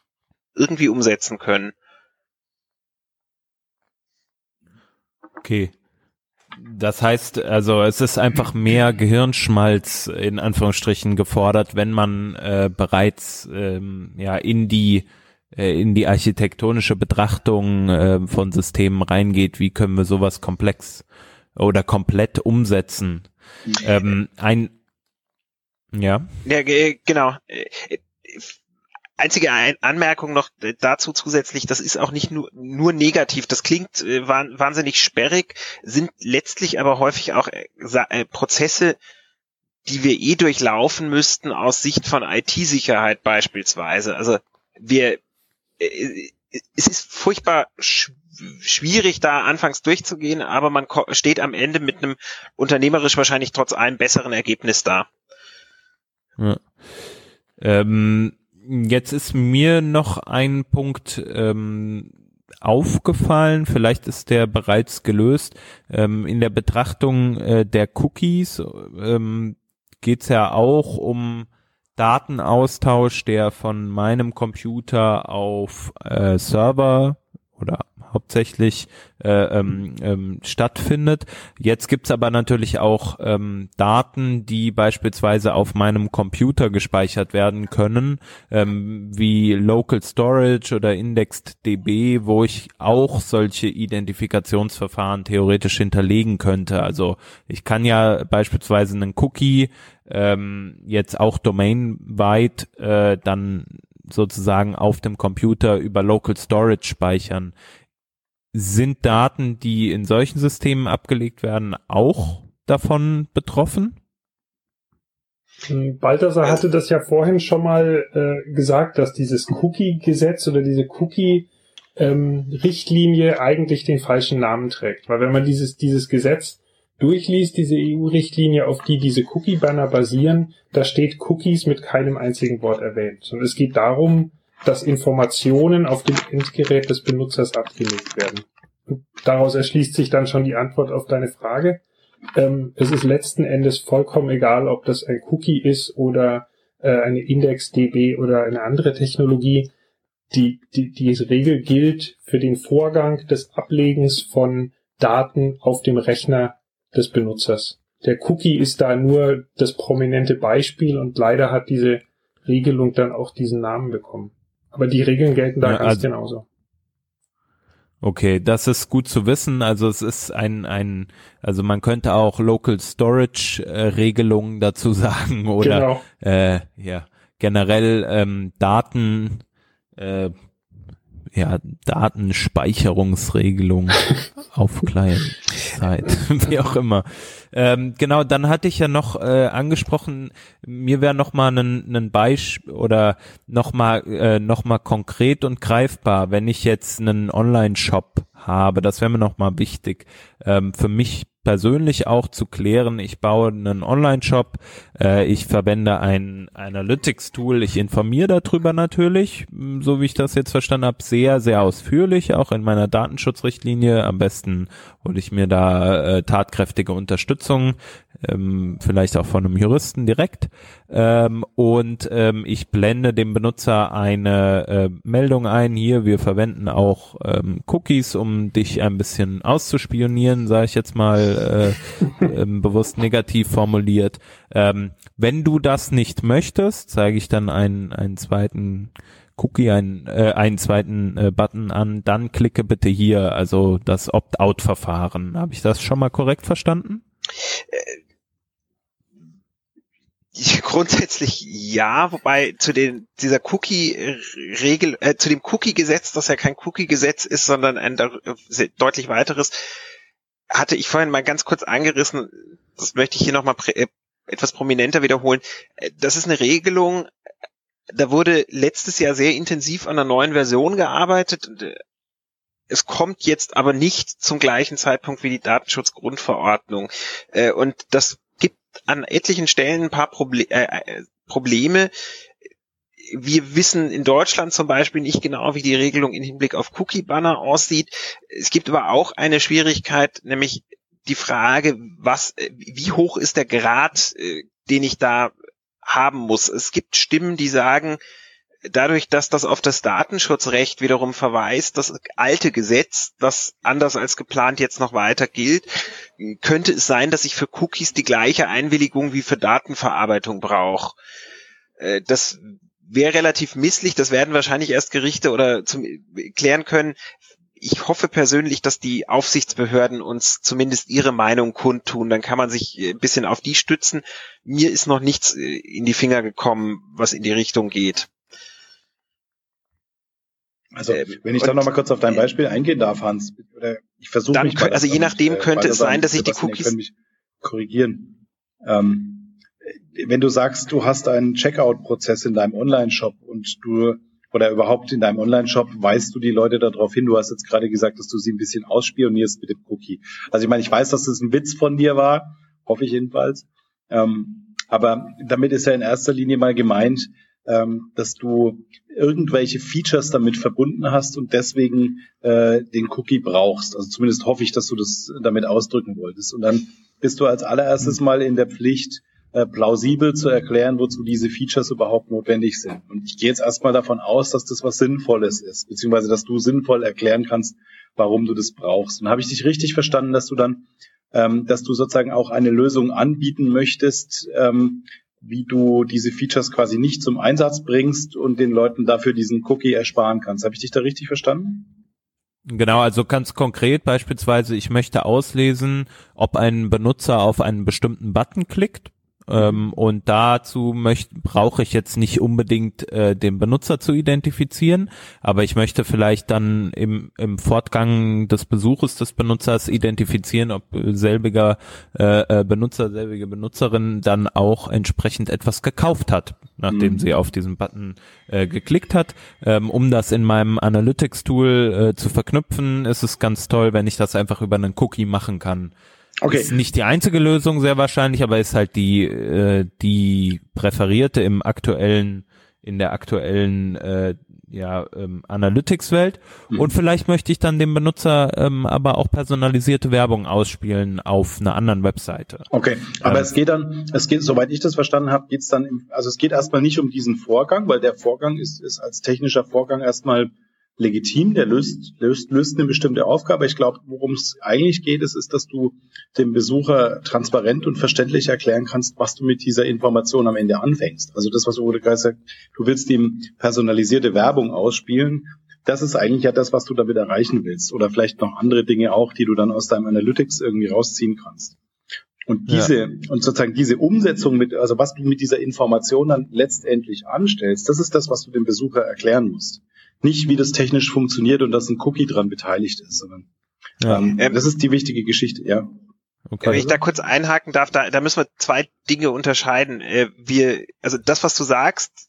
irgendwie umsetzen können. Okay. Das heißt, also es ist einfach mehr Gehirnschmalz in Anführungsstrichen gefordert, wenn man äh, bereits ähm, ja in die äh, in die architektonische Betrachtung äh, von Systemen reingeht. Wie können wir sowas komplex oder komplett umsetzen. Ähm, ein ja. Ja, genau. Einzige Anmerkung noch dazu zusätzlich, das ist auch nicht nur, nur negativ, das klingt äh, wahnsinnig sperrig, sind letztlich aber häufig auch äh, äh, Prozesse, die wir eh durchlaufen müssten aus Sicht von IT-Sicherheit beispielsweise. Also wir, es ist furchtbar schwierig, da anfangs durchzugehen, aber man steht am Ende mit einem unternehmerisch wahrscheinlich trotz allem besseren Ergebnis da. Ja. Ähm, jetzt ist mir noch ein Punkt ähm, aufgefallen, vielleicht ist der bereits gelöst. Ähm, in der Betrachtung äh, der Cookies ähm, geht es ja auch um Datenaustausch, der von meinem Computer auf äh, Server oder hauptsächlich äh, ähm, ähm, stattfindet. Jetzt gibt's aber natürlich auch ähm, Daten, die beispielsweise auf meinem Computer gespeichert werden können, ähm, wie Local Storage oder Indexed DB, wo ich auch solche Identifikationsverfahren theoretisch hinterlegen könnte. Also ich kann ja beispielsweise einen Cookie ähm, jetzt auch domainweit äh, dann sozusagen auf dem Computer über Local Storage speichern. Sind Daten, die in solchen Systemen abgelegt werden, auch davon betroffen? Hm, Balthasar hatte das ja vorhin schon mal äh, gesagt, dass dieses Cookie-Gesetz oder diese Cookie-Richtlinie ähm, eigentlich den falschen Namen trägt. Weil wenn man dieses, dieses Gesetz durchliest, diese EU-Richtlinie, auf die diese Cookie-Banner basieren, da steht Cookies mit keinem einzigen Wort erwähnt. Und es geht darum, dass Informationen auf dem Endgerät des Benutzers abgelegt werden. Und daraus erschließt sich dann schon die Antwort auf deine Frage. Ähm, es ist letzten Endes vollkommen egal, ob das ein Cookie ist oder äh, eine Index-DB oder eine andere Technologie. Die, die, die Regel gilt für den Vorgang des Ablegens von Daten auf dem Rechner des Benutzers. Der Cookie ist da nur das prominente Beispiel und leider hat diese Regelung dann auch diesen Namen bekommen. Aber die Regeln gelten da ja, ganz also, genauso. Okay, das ist gut zu wissen. Also es ist ein, ein, also man könnte auch Local Storage äh, Regelungen [LAUGHS] dazu sagen oder genau. äh, ja generell ähm, Daten äh, ja, Datenspeicherungsregelung [LAUGHS] auf Client-Zeit, [LAUGHS] wie auch immer. Ähm, genau, dann hatte ich ja noch äh, angesprochen, mir wäre noch mal ein, ein Beispiel oder noch mal äh, noch mal konkret und greifbar, wenn ich jetzt einen Online-Shop habe, das wäre mir noch mal wichtig. Ähm, für mich persönlich auch zu klären. Ich baue einen Online-Shop, äh, ich verwende ein Analytics-Tool, ich informiere darüber natürlich, so wie ich das jetzt verstanden habe, sehr, sehr ausführlich, auch in meiner Datenschutzrichtlinie. Am besten hole ich mir da äh, tatkräftige Unterstützung, ähm, vielleicht auch von einem Juristen direkt. Ähm, und ähm, ich blende dem Benutzer eine äh, Meldung ein. Hier, wir verwenden auch ähm, Cookies, um dich ein bisschen auszuspionieren, sage ich jetzt mal äh, äh, [LAUGHS] bewusst negativ formuliert. Ähm, wenn du das nicht möchtest, zeige ich dann einen, einen zweiten Cookie, einen, äh, einen zweiten äh, Button an, dann klicke bitte hier, also das Opt-out-Verfahren. Habe ich das schon mal korrekt verstanden? Äh, [LAUGHS] Grundsätzlich ja, wobei zu den dieser Cookie-Regel, äh, zu dem Cookie-Gesetz, das ja kein Cookie-Gesetz ist, sondern ein deutlich weiteres, hatte ich vorhin mal ganz kurz angerissen. Das möchte ich hier nochmal äh, etwas prominenter wiederholen. Äh, das ist eine Regelung. Da wurde letztes Jahr sehr intensiv an einer neuen Version gearbeitet. Äh, es kommt jetzt aber nicht zum gleichen Zeitpunkt wie die Datenschutzgrundverordnung. Und das an etlichen Stellen ein paar Proble äh, äh, Probleme. Wir wissen in Deutschland zum Beispiel nicht genau, wie die Regelung im Hinblick auf Cookie-Banner aussieht. Es gibt aber auch eine Schwierigkeit, nämlich die Frage, was, äh, wie hoch ist der Grad, äh, den ich da haben muss. Es gibt Stimmen, die sagen, dadurch, dass das auf das Datenschutzrecht wiederum verweist, das alte Gesetz, das anders als geplant jetzt noch weiter gilt, könnte es sein, dass ich für Cookies die gleiche Einwilligung wie für Datenverarbeitung brauche. Äh, das wäre relativ misslich, das werden wahrscheinlich erst Gerichte oder zum, klären können. Ich hoffe persönlich, dass die Aufsichtsbehörden uns zumindest ihre Meinung kundtun. Dann kann man sich ein bisschen auf die stützen. Mir ist noch nichts äh, in die Finger gekommen, was in die Richtung geht. Also, ähm, wenn ich da noch mal kurz auf dein Beispiel eingehen darf, Hans, oder ich versuche mich mal. Also je nachdem könnte es sein, dass ich die Cookies. Ich mich korrigieren. Ähm, wenn du sagst, du hast einen Checkout-Prozess in deinem Online-Shop und du oder überhaupt in deinem Online-Shop weißt du die Leute darauf hin. Du hast jetzt gerade gesagt, dass du sie ein bisschen ausspionierst mit dem Cookie. Also ich meine, ich weiß, dass das ein Witz von dir war, hoffe ich jedenfalls. Ähm, aber damit ist ja in erster Linie mal gemeint, ähm, dass du irgendwelche Features damit verbunden hast und deswegen äh, den Cookie brauchst. Also zumindest hoffe ich, dass du das damit ausdrücken wolltest. Und dann bist du als allererstes mal in der Pflicht, äh, plausibel zu erklären, wozu diese Features überhaupt notwendig sind. Und ich gehe jetzt erstmal davon aus, dass das was Sinnvolles ist, beziehungsweise dass du sinnvoll erklären kannst, warum du das brauchst. Und habe ich dich richtig verstanden, dass du dann, ähm, dass du sozusagen auch eine Lösung anbieten möchtest, ähm, wie du diese Features quasi nicht zum Einsatz bringst und den Leuten dafür diesen Cookie ersparen kannst. Habe ich dich da richtig verstanden? Genau, also ganz konkret beispielsweise, ich möchte auslesen, ob ein Benutzer auf einen bestimmten Button klickt ähm, und dazu möchte, brauche ich jetzt nicht unbedingt äh, den Benutzer zu identifizieren, aber ich möchte vielleicht dann im, im Fortgang des Besuches des Benutzers identifizieren, ob selbiger äh, äh, Benutzer, selbige Benutzerin dann auch entsprechend etwas gekauft hat, nachdem mhm. sie auf diesen Button äh, geklickt hat. Ähm, um das in meinem Analytics-Tool äh, zu verknüpfen, ist es ganz toll, wenn ich das einfach über einen Cookie machen kann. Okay. Ist nicht die einzige Lösung sehr wahrscheinlich, aber ist halt die äh, die präferierte im aktuellen in der aktuellen äh, ja, ähm, Analytics-Welt. Mhm. Und vielleicht möchte ich dann dem Benutzer ähm, aber auch personalisierte Werbung ausspielen auf einer anderen Webseite. Okay, aber ähm, es geht dann, es geht, soweit ich das verstanden habe, geht es dann, im, also es geht erstmal nicht um diesen Vorgang, weil der Vorgang ist, ist als technischer Vorgang erstmal legitim, der löst, löst, löst eine bestimmte Aufgabe. Ich glaube, worum es eigentlich geht, ist, ist, dass du dem Besucher transparent und verständlich erklären kannst, was du mit dieser Information am Ende anfängst. Also das, was Uwe Geist sagt, du willst ihm personalisierte Werbung ausspielen. Das ist eigentlich ja das, was du damit erreichen willst. Oder vielleicht noch andere Dinge auch, die du dann aus deinem Analytics irgendwie rausziehen kannst. Und diese, ja. und sozusagen diese Umsetzung mit, also was du mit dieser Information dann letztendlich anstellst, das ist das, was du dem Besucher erklären musst nicht, wie das technisch funktioniert und dass ein Cookie dran beteiligt ist, sondern ja. ähm, ähm, das ist die wichtige Geschichte, ja. Okay. Wenn ich da kurz einhaken darf, da, da müssen wir zwei Dinge unterscheiden. Äh, wir, also das, was du sagst,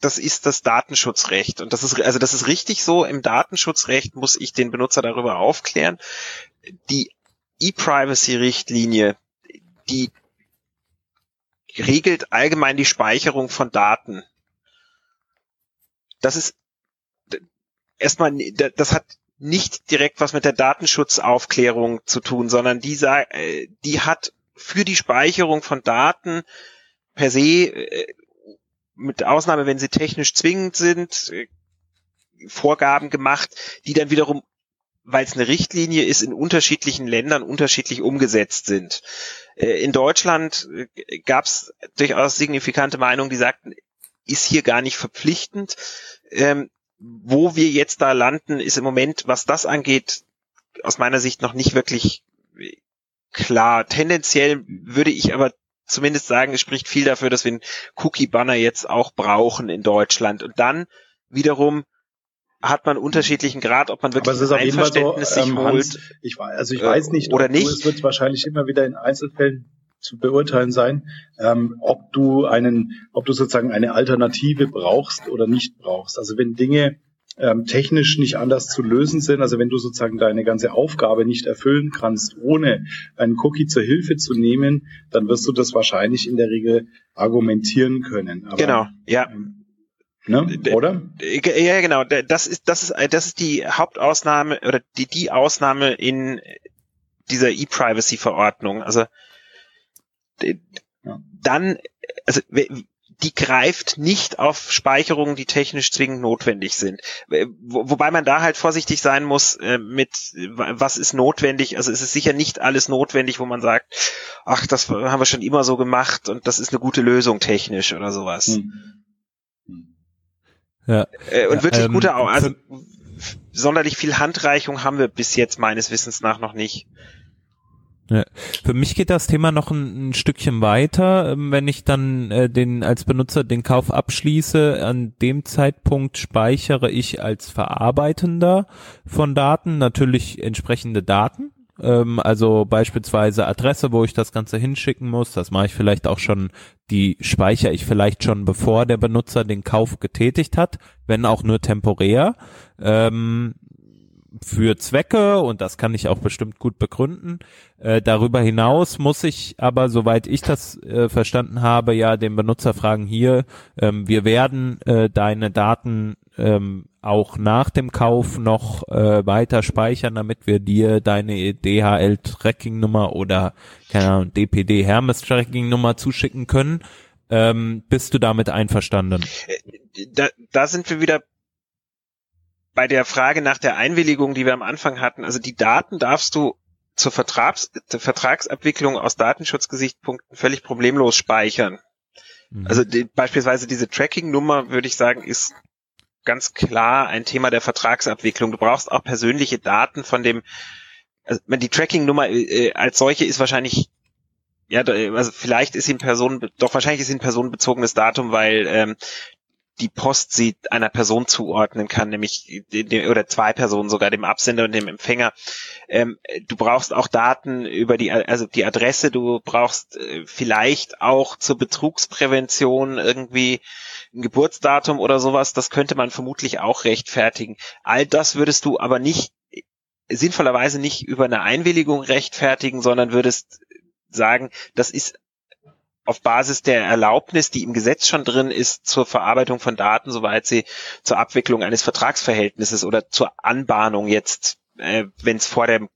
das ist das Datenschutzrecht. Und das ist, also das ist richtig so. Im Datenschutzrecht muss ich den Benutzer darüber aufklären. Die E-Privacy-Richtlinie, die regelt allgemein die Speicherung von Daten. Das ist erstmal, das hat nicht direkt was mit der Datenschutzaufklärung zu tun, sondern die, äh, die hat für die Speicherung von Daten per se, äh, mit Ausnahme, wenn sie technisch zwingend sind, äh, Vorgaben gemacht, die dann wiederum, weil es eine Richtlinie ist, in unterschiedlichen Ländern unterschiedlich umgesetzt sind. In Deutschland gab es durchaus signifikante Meinungen, die sagten, ist hier gar nicht verpflichtend. Wo wir jetzt da landen, ist im Moment, was das angeht, aus meiner Sicht noch nicht wirklich klar. Tendenziell würde ich aber zumindest sagen, es spricht viel dafür, dass wir einen Cookie-Banner jetzt auch brauchen in Deutschland. Und dann wiederum hat man unterschiedlichen Grad, ob man wirklich ein Einverständnis so, ähm, sich holt. Hans, ich also ich weiß nicht, oder nicht. es wird wahrscheinlich immer wieder in Einzelfällen zu beurteilen sein, ähm, ob du einen, ob du sozusagen eine Alternative brauchst oder nicht brauchst. Also wenn Dinge ähm, technisch nicht anders zu lösen sind, also wenn du sozusagen deine ganze Aufgabe nicht erfüllen kannst, ohne einen Cookie zur Hilfe zu nehmen, dann wirst du das wahrscheinlich in der Regel argumentieren können. Aber, genau, ja. Ähm, Ne? Oder? Ja, genau. Das ist, das ist, das ist die Hauptausnahme oder die, die Ausnahme in dieser E-Privacy-Verordnung. Also dann, also die greift nicht auf Speicherungen, die technisch zwingend notwendig sind. Wo, wobei man da halt vorsichtig sein muss äh, mit, was ist notwendig. Also es ist sicher nicht alles notwendig, wo man sagt, ach, das haben wir schon immer so gemacht und das ist eine gute Lösung technisch oder sowas. Hm. Ja. Äh, und wirklich ähm, gute, also sonderlich viel Handreichung haben wir bis jetzt meines Wissens nach noch nicht. Ja. Für mich geht das Thema noch ein, ein Stückchen weiter. Ähm, wenn ich dann äh, den als Benutzer den Kauf abschließe, an dem Zeitpunkt speichere ich als Verarbeitender von Daten natürlich entsprechende Daten. Ähm, also beispielsweise Adresse, wo ich das Ganze hinschicken muss. Das mache ich vielleicht auch schon, die speichere ich vielleicht schon, bevor der Benutzer den Kauf getätigt hat, wenn auch nur temporär. Ähm, für Zwecke und das kann ich auch bestimmt gut begründen. Äh, darüber hinaus muss ich aber, soweit ich das äh, verstanden habe, ja den Benutzer fragen hier, ähm, wir werden äh, deine Daten ähm, auch nach dem Kauf noch äh, weiter speichern, damit wir dir deine DHL-Tracking-Nummer oder keine Ahnung, DPD Hermes-Tracking-Nummer zuschicken können. Ähm, bist du damit einverstanden? Äh, da, da sind wir wieder bei der Frage nach der Einwilligung, die wir am Anfang hatten, also die Daten darfst du zur Vertrags Vertragsabwicklung aus Datenschutzgesichtspunkten völlig problemlos speichern. Mhm. Also die, beispielsweise diese Tracking-Nummer, würde ich sagen, ist ganz klar ein Thema der Vertragsabwicklung. Du brauchst auch persönliche Daten von dem, also die Tracking-Nummer äh, als solche ist wahrscheinlich ja, also vielleicht ist sie ein Person, doch wahrscheinlich ist sie ein personenbezogenes Datum, weil ähm, die Post sie einer Person zuordnen kann, nämlich oder zwei Personen sogar, dem Absender und dem Empfänger. Ähm, du brauchst auch Daten über die, also die Adresse, du brauchst äh, vielleicht auch zur Betrugsprävention irgendwie ein Geburtsdatum oder sowas, das könnte man vermutlich auch rechtfertigen. All das würdest du aber nicht sinnvollerweise nicht über eine Einwilligung rechtfertigen, sondern würdest sagen, das ist auf Basis der Erlaubnis, die im Gesetz schon drin ist, zur Verarbeitung von Daten, soweit sie zur Abwicklung eines Vertragsverhältnisses oder zur Anbahnung jetzt, äh, wenn es vor dem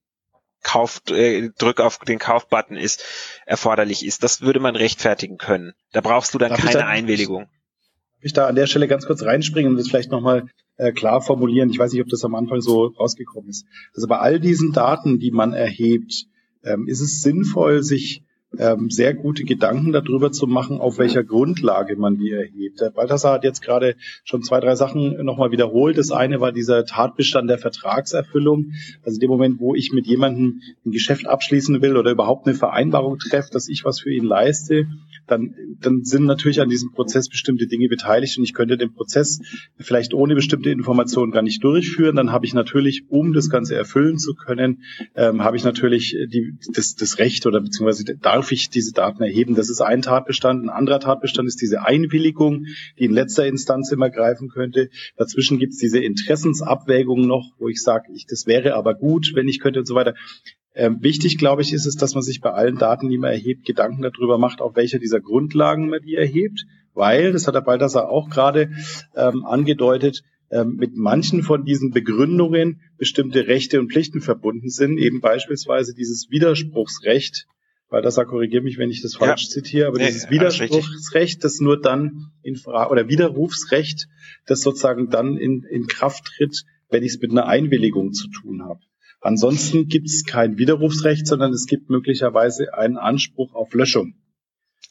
Kauf, äh, Drück auf den Kaufbutton ist, erforderlich ist. Das würde man rechtfertigen können. Da brauchst du dann Darf keine da, Einwilligung. Darf ich da an der Stelle ganz kurz reinspringen und das vielleicht nochmal äh, klar formulieren? Ich weiß nicht, ob das am Anfang so rausgekommen ist. Also bei all diesen Daten, die man erhebt, ähm, ist es sinnvoll, sich ähm, sehr gute Gedanken darüber zu machen, auf welcher Grundlage man die erhebt. Der Balthasar hat jetzt gerade schon zwei, drei Sachen nochmal wiederholt. Das eine war dieser Tatbestand der Vertragserfüllung. Also in dem Moment, wo ich mit jemandem ein Geschäft abschließen will oder überhaupt eine Vereinbarung treffe, dass ich was für ihn leiste, dann, dann sind natürlich an diesem Prozess bestimmte Dinge beteiligt und ich könnte den Prozess vielleicht ohne bestimmte Informationen gar nicht durchführen. Dann habe ich natürlich, um das Ganze erfüllen zu können, ähm, habe ich natürlich die, das, das Recht oder beziehungsweise darf ich diese Daten erheben. Das ist ein Tatbestand. Ein anderer Tatbestand ist diese Einwilligung, die in letzter Instanz immer greifen könnte. Dazwischen gibt es diese Interessensabwägung noch, wo ich sage, ich, das wäre aber gut, wenn ich könnte und so weiter. Ähm, wichtig, glaube ich, ist es, dass man sich bei allen Daten, die man erhebt, Gedanken darüber macht, auf welcher dieser Grundlagen man die erhebt, weil, das hat der Balthasar auch gerade ähm, angedeutet, ähm, mit manchen von diesen Begründungen bestimmte Rechte und Pflichten verbunden sind, eben beispielsweise dieses Widerspruchsrecht, Balthasar korrigiert mich, wenn ich das falsch ja. zitiere, aber nee, dieses Widerspruchsrecht, das nur dann in Frage, oder Widerrufsrecht, das sozusagen dann in, in Kraft tritt, wenn ich es mit einer Einwilligung zu tun habe. Ansonsten gibt es kein Widerrufsrecht, sondern es gibt möglicherweise einen Anspruch auf Löschung.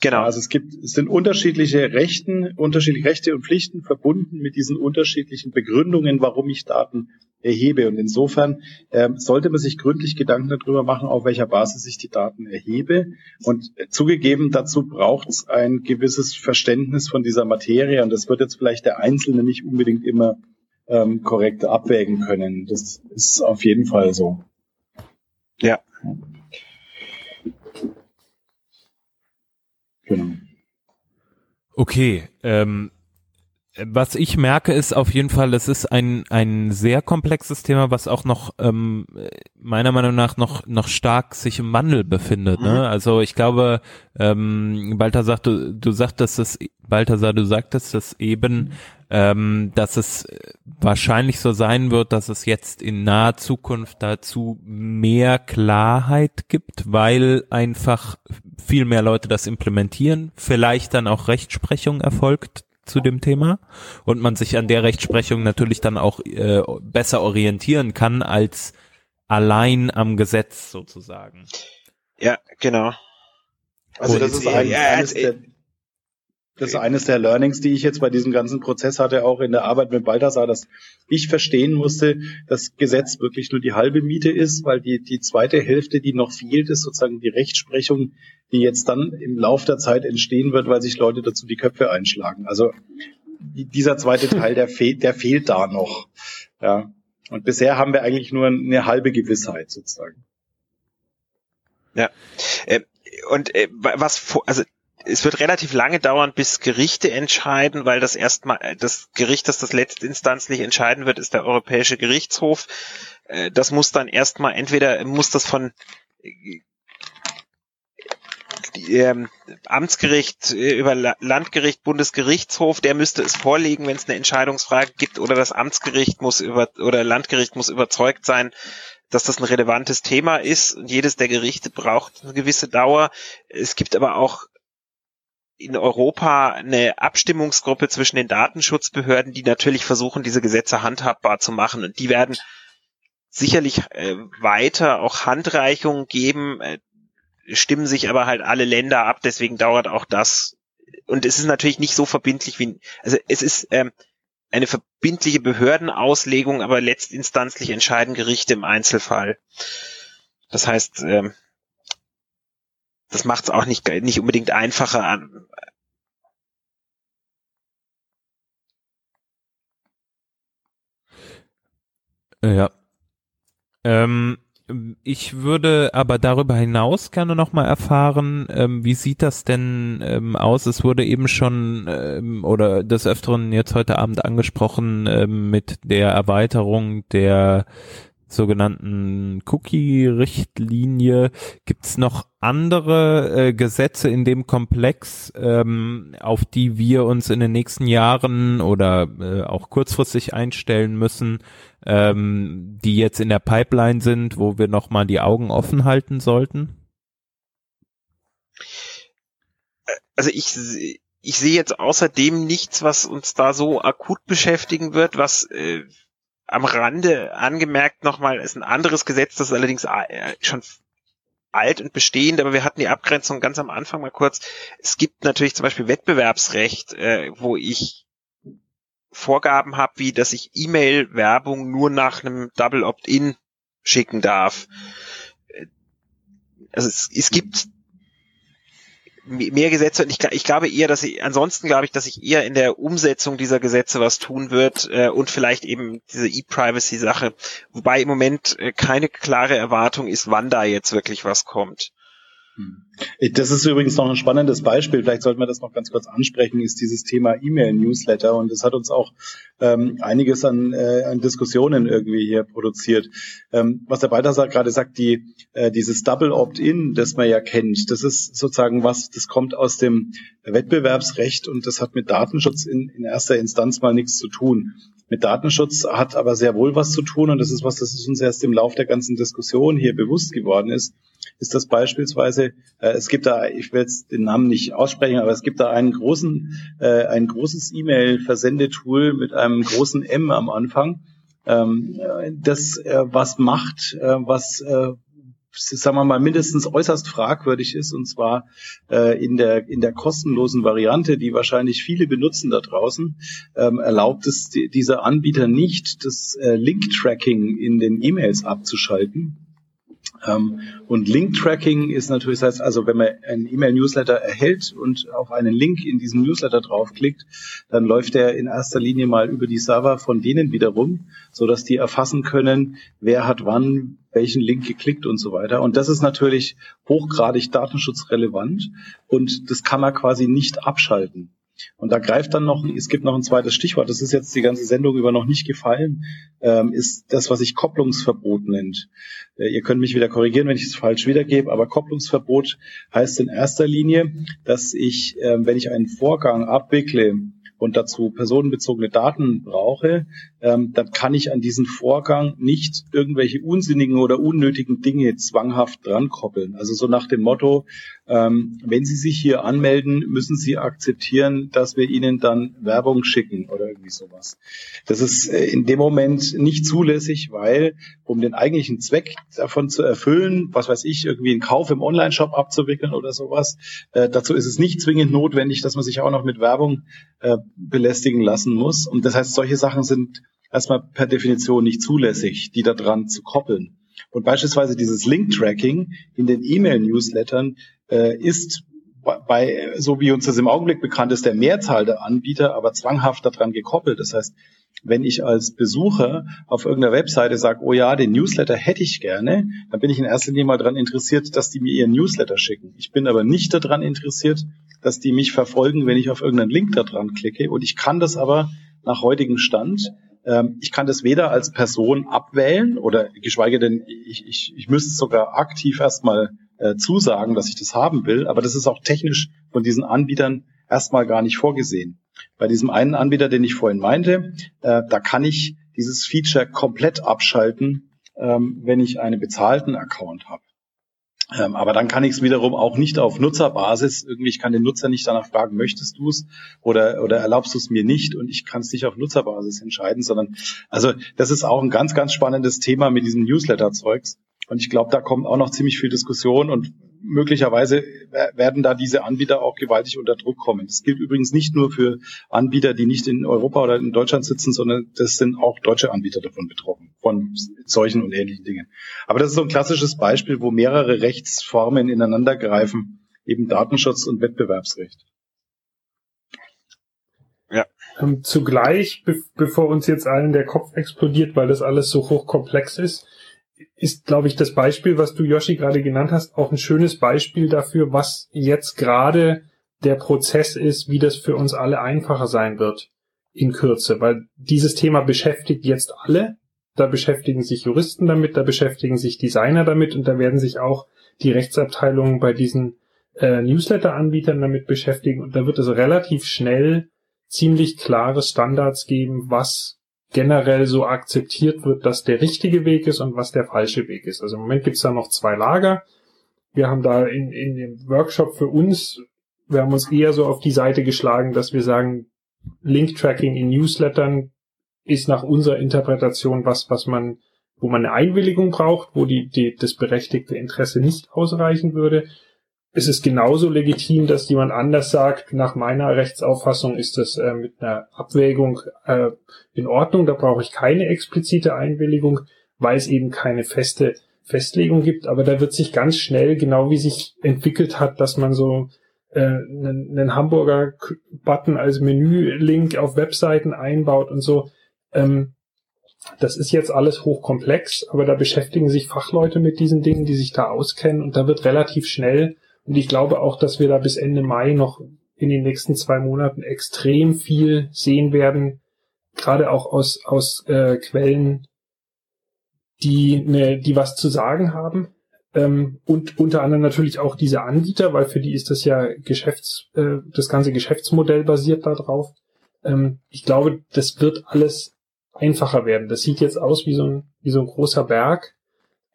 Genau. Also es gibt, es sind unterschiedliche Rechten, unterschiedliche Rechte und Pflichten verbunden mit diesen unterschiedlichen Begründungen, warum ich Daten erhebe. Und insofern äh, sollte man sich gründlich Gedanken darüber machen, auf welcher Basis ich die Daten erhebe. Und äh, zugegeben, dazu braucht es ein gewisses Verständnis von dieser Materie. Und das wird jetzt vielleicht der Einzelne nicht unbedingt immer ähm, korrekt abwägen können. Das ist auf jeden Fall so. Ja. Genau. Okay, ähm, was ich merke, ist auf jeden Fall, es ist ein, ein sehr komplexes Thema, was auch noch ähm, meiner Meinung nach noch, noch stark sich im Wandel befindet. Ne? Mhm. Ne? Also ich glaube, ähm, Balthasar, du, du sagtest es, Balthasar, du sagtest es eben, ähm, dass es wahrscheinlich so sein wird, dass es jetzt in naher Zukunft dazu mehr Klarheit gibt, weil einfach viel mehr Leute das implementieren, vielleicht dann auch Rechtsprechung erfolgt zu dem Thema und man sich an der Rechtsprechung natürlich dann auch äh, besser orientieren kann als allein am Gesetz sozusagen. Ja, genau. Also das ist ein, eines der, das ist eines der Learnings, die ich jetzt bei diesem ganzen Prozess hatte, auch in der Arbeit mit Balthasar, dass ich verstehen musste, dass Gesetz wirklich nur die halbe Miete ist, weil die, die zweite Hälfte, die noch fehlt, ist sozusagen die Rechtsprechung, die jetzt dann im Lauf der Zeit entstehen wird, weil sich Leute dazu die Köpfe einschlagen. Also dieser zweite Teil, der fehlt, der fehlt da noch. Ja. Und bisher haben wir eigentlich nur eine halbe Gewissheit sozusagen. Ja. Äh, und äh, was, also es wird relativ lange dauern, bis Gerichte entscheiden, weil das erstmal das Gericht, das das letztinstanzlich entscheiden wird, ist der Europäische Gerichtshof. Äh, das muss dann erstmal entweder muss das von ähm, Amtsgericht äh, über Landgericht, Bundesgerichtshof, der müsste es vorlegen, wenn es eine Entscheidungsfrage gibt, oder das Amtsgericht muss über oder Landgericht muss überzeugt sein, dass das ein relevantes Thema ist. Und jedes der Gerichte braucht eine gewisse Dauer. Es gibt aber auch in Europa eine Abstimmungsgruppe zwischen den Datenschutzbehörden, die natürlich versuchen, diese Gesetze handhabbar zu machen. Und die werden sicherlich äh, weiter auch Handreichungen geben, äh, stimmen sich aber halt alle Länder ab, deswegen dauert auch das. Und es ist natürlich nicht so verbindlich wie, also es ist ähm, eine verbindliche Behördenauslegung, aber letztinstanzlich entscheiden Gerichte im Einzelfall. Das heißt, ähm, das macht es auch nicht, nicht unbedingt einfacher an. Ja. Ähm, ich würde aber darüber hinaus gerne nochmal erfahren, ähm, wie sieht das denn ähm, aus? Es wurde eben schon ähm, oder des Öfteren jetzt heute Abend angesprochen ähm, mit der Erweiterung der sogenannten Cookie-Richtlinie. Gibt es noch andere äh, Gesetze in dem Komplex, ähm, auf die wir uns in den nächsten Jahren oder äh, auch kurzfristig einstellen müssen, ähm, die jetzt in der Pipeline sind, wo wir nochmal die Augen offen halten sollten? Also ich, ich sehe jetzt außerdem nichts, was uns da so akut beschäftigen wird, was äh, am Rande angemerkt nochmal ist ein anderes Gesetz, das ist allerdings äh, schon alt und bestehend, aber wir hatten die Abgrenzung ganz am Anfang mal kurz. Es gibt natürlich zum Beispiel Wettbewerbsrecht, äh, wo ich Vorgaben habe, wie dass ich E-Mail-Werbung nur nach einem Double Opt-in schicken darf. Äh, also es, es gibt mehr Gesetze und ich, ich glaube eher, dass ich, ansonsten glaube ich, dass sich eher in der Umsetzung dieser Gesetze was tun wird äh, und vielleicht eben diese E-Privacy-Sache, wobei im Moment äh, keine klare Erwartung ist, wann da jetzt wirklich was kommt. Hm. Das ist übrigens noch ein spannendes Beispiel, vielleicht sollten wir das noch ganz kurz ansprechen, ist dieses Thema E-Mail-Newsletter und das hat uns auch ähm, einiges an, äh, an Diskussionen irgendwie hier produziert. Ähm, was der Balthasar gerade sagt, die, äh, dieses Double Opt-in, das man ja kennt, das ist sozusagen was, das kommt aus dem Wettbewerbsrecht und das hat mit Datenschutz in, in erster Instanz mal nichts zu tun mit Datenschutz hat aber sehr wohl was zu tun und das ist was, das uns erst im Lauf der ganzen Diskussion hier bewusst geworden ist, ist das beispielsweise, äh, es gibt da, ich will jetzt den Namen nicht aussprechen, aber es gibt da einen großen, äh, ein großes E-Mail-Versendetool mit einem großen M am Anfang, ähm, das äh, was macht, äh, was äh, sagen wir mal, mindestens äußerst fragwürdig ist, und zwar äh, in, der, in der kostenlosen Variante, die wahrscheinlich viele benutzen da draußen, ähm, erlaubt es die, dieser Anbieter nicht, das äh, Link-Tracking in den E-Mails abzuschalten. Ähm, und Link-Tracking ist natürlich, das heißt also, wenn man einen E-Mail-Newsletter erhält und auf einen Link in diesem Newsletter draufklickt, dann läuft der in erster Linie mal über die Server von denen wiederum, so dass die erfassen können, wer hat wann welchen Link geklickt und so weiter. Und das ist natürlich hochgradig datenschutzrelevant und das kann man quasi nicht abschalten. Und da greift dann noch, es gibt noch ein zweites Stichwort, das ist jetzt die ganze Sendung über noch nicht gefallen, ähm, ist das, was sich Kopplungsverbot nennt. Äh, ihr könnt mich wieder korrigieren, wenn ich es falsch wiedergebe, aber Kopplungsverbot heißt in erster Linie, dass ich, äh, wenn ich einen Vorgang abwickle, und dazu personenbezogene Daten brauche, ähm, dann kann ich an diesen Vorgang nicht irgendwelche unsinnigen oder unnötigen Dinge zwanghaft dran koppeln. Also so nach dem Motto, ähm, wenn Sie sich hier anmelden, müssen Sie akzeptieren, dass wir Ihnen dann Werbung schicken oder irgendwie sowas. Das ist äh, in dem Moment nicht zulässig, weil um den eigentlichen Zweck davon zu erfüllen, was weiß ich, irgendwie einen Kauf im Online-Shop abzuwickeln oder sowas, äh, dazu ist es nicht zwingend notwendig, dass man sich auch noch mit Werbung äh, belästigen lassen muss. Und das heißt, solche Sachen sind erstmal per Definition nicht zulässig, die da dran zu koppeln. Und beispielsweise dieses Link-Tracking in den E-Mail-Newslettern äh, ist bei, so wie uns das im Augenblick bekannt ist, der Mehrzahl der Anbieter aber zwanghaft daran gekoppelt. Das heißt, wenn ich als Besucher auf irgendeiner Webseite sage, oh ja, den Newsletter hätte ich gerne, dann bin ich in erster Linie mal daran interessiert, dass die mir ihren Newsletter schicken. Ich bin aber nicht daran interessiert, dass die mich verfolgen, wenn ich auf irgendeinen Link da dran klicke. Und ich kann das aber nach heutigem Stand ähm, ich kann das weder als Person abwählen oder geschweige denn, ich, ich, ich müsste sogar aktiv erstmal äh, zusagen, dass ich das haben will, aber das ist auch technisch von diesen Anbietern erstmal gar nicht vorgesehen. Bei diesem einen Anbieter, den ich vorhin meinte, äh, da kann ich dieses Feature komplett abschalten, ähm, wenn ich einen bezahlten Account habe. Ähm, aber dann kann ich es wiederum auch nicht auf Nutzerbasis, irgendwie, ich kann den Nutzer nicht danach fragen, möchtest du es oder, oder erlaubst du es mir nicht und ich kann es nicht auf Nutzerbasis entscheiden, sondern, also das ist auch ein ganz, ganz spannendes Thema mit diesem Newsletter-Zeugs. Und ich glaube, da kommt auch noch ziemlich viel Diskussion und möglicherweise werden da diese Anbieter auch gewaltig unter Druck kommen. Das gilt übrigens nicht nur für Anbieter, die nicht in Europa oder in Deutschland sitzen, sondern das sind auch deutsche Anbieter davon betroffen, von solchen und ähnlichen Dingen. Aber das ist so ein klassisches Beispiel, wo mehrere Rechtsformen ineinander greifen, eben Datenschutz und Wettbewerbsrecht. Ja. Ähm, zugleich, be bevor uns jetzt allen der Kopf explodiert, weil das alles so hochkomplex ist, ist, glaube ich, das Beispiel, was du, Yoshi, gerade genannt hast, auch ein schönes Beispiel dafür, was jetzt gerade der Prozess ist, wie das für uns alle einfacher sein wird in Kürze, weil dieses Thema beschäftigt jetzt alle. Da beschäftigen sich Juristen damit, da beschäftigen sich Designer damit und da werden sich auch die Rechtsabteilungen bei diesen äh, Newsletter-Anbietern damit beschäftigen und da wird es relativ schnell ziemlich klare Standards geben, was generell so akzeptiert wird, dass der richtige Weg ist und was der falsche Weg ist. Also im Moment gibt es da noch zwei Lager. Wir haben da in, in dem Workshop für uns, wir haben uns eher so auf die Seite geschlagen, dass wir sagen, Link-Tracking in Newslettern ist nach unserer Interpretation was, was man, wo man eine Einwilligung braucht, wo die, die, das berechtigte Interesse nicht ausreichen würde es ist genauso legitim, dass jemand anders sagt, nach meiner Rechtsauffassung ist das äh, mit einer Abwägung äh, in Ordnung, da brauche ich keine explizite Einwilligung, weil es eben keine feste Festlegung gibt, aber da wird sich ganz schnell, genau wie sich entwickelt hat, dass man so äh, einen, einen Hamburger Button als Menü-Link auf Webseiten einbaut und so. Ähm, das ist jetzt alles hochkomplex, aber da beschäftigen sich Fachleute mit diesen Dingen, die sich da auskennen und da wird relativ schnell und ich glaube auch, dass wir da bis Ende Mai noch in den nächsten zwei Monaten extrem viel sehen werden, gerade auch aus, aus äh, Quellen, die, ne, die was zu sagen haben. Ähm, und unter anderem natürlich auch diese Anbieter, weil für die ist das ja Geschäfts, äh, das ganze Geschäftsmodell basiert darauf. Ähm, ich glaube, das wird alles einfacher werden. Das sieht jetzt aus wie so ein, wie so ein großer Berg.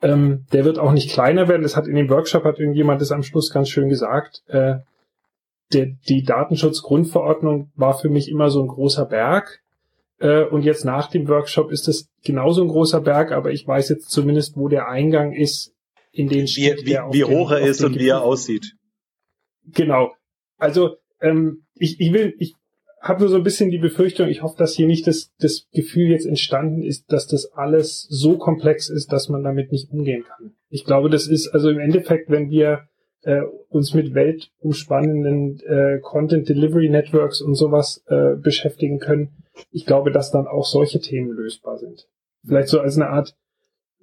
Ähm, der wird auch nicht kleiner werden. Das hat in dem Workshop hat irgendjemand das am Schluss ganz schön gesagt. Äh, der, die Datenschutzgrundverordnung war für mich immer so ein großer Berg. Äh, und jetzt nach dem Workshop ist es genauso ein großer Berg, aber ich weiß jetzt zumindest, wo der Eingang ist, in den Wie, wie, wie hoch er ist und wie er aussieht. Genau. Also ähm, ich, ich will, ich habe so ein bisschen die Befürchtung, ich hoffe, dass hier nicht das, das Gefühl jetzt entstanden ist, dass das alles so komplex ist, dass man damit nicht umgehen kann. Ich glaube, das ist also im Endeffekt, wenn wir äh, uns mit weltumspannenden äh, Content Delivery Networks und sowas äh, beschäftigen können, ich glaube, dass dann auch solche Themen lösbar sind. Vielleicht so als eine Art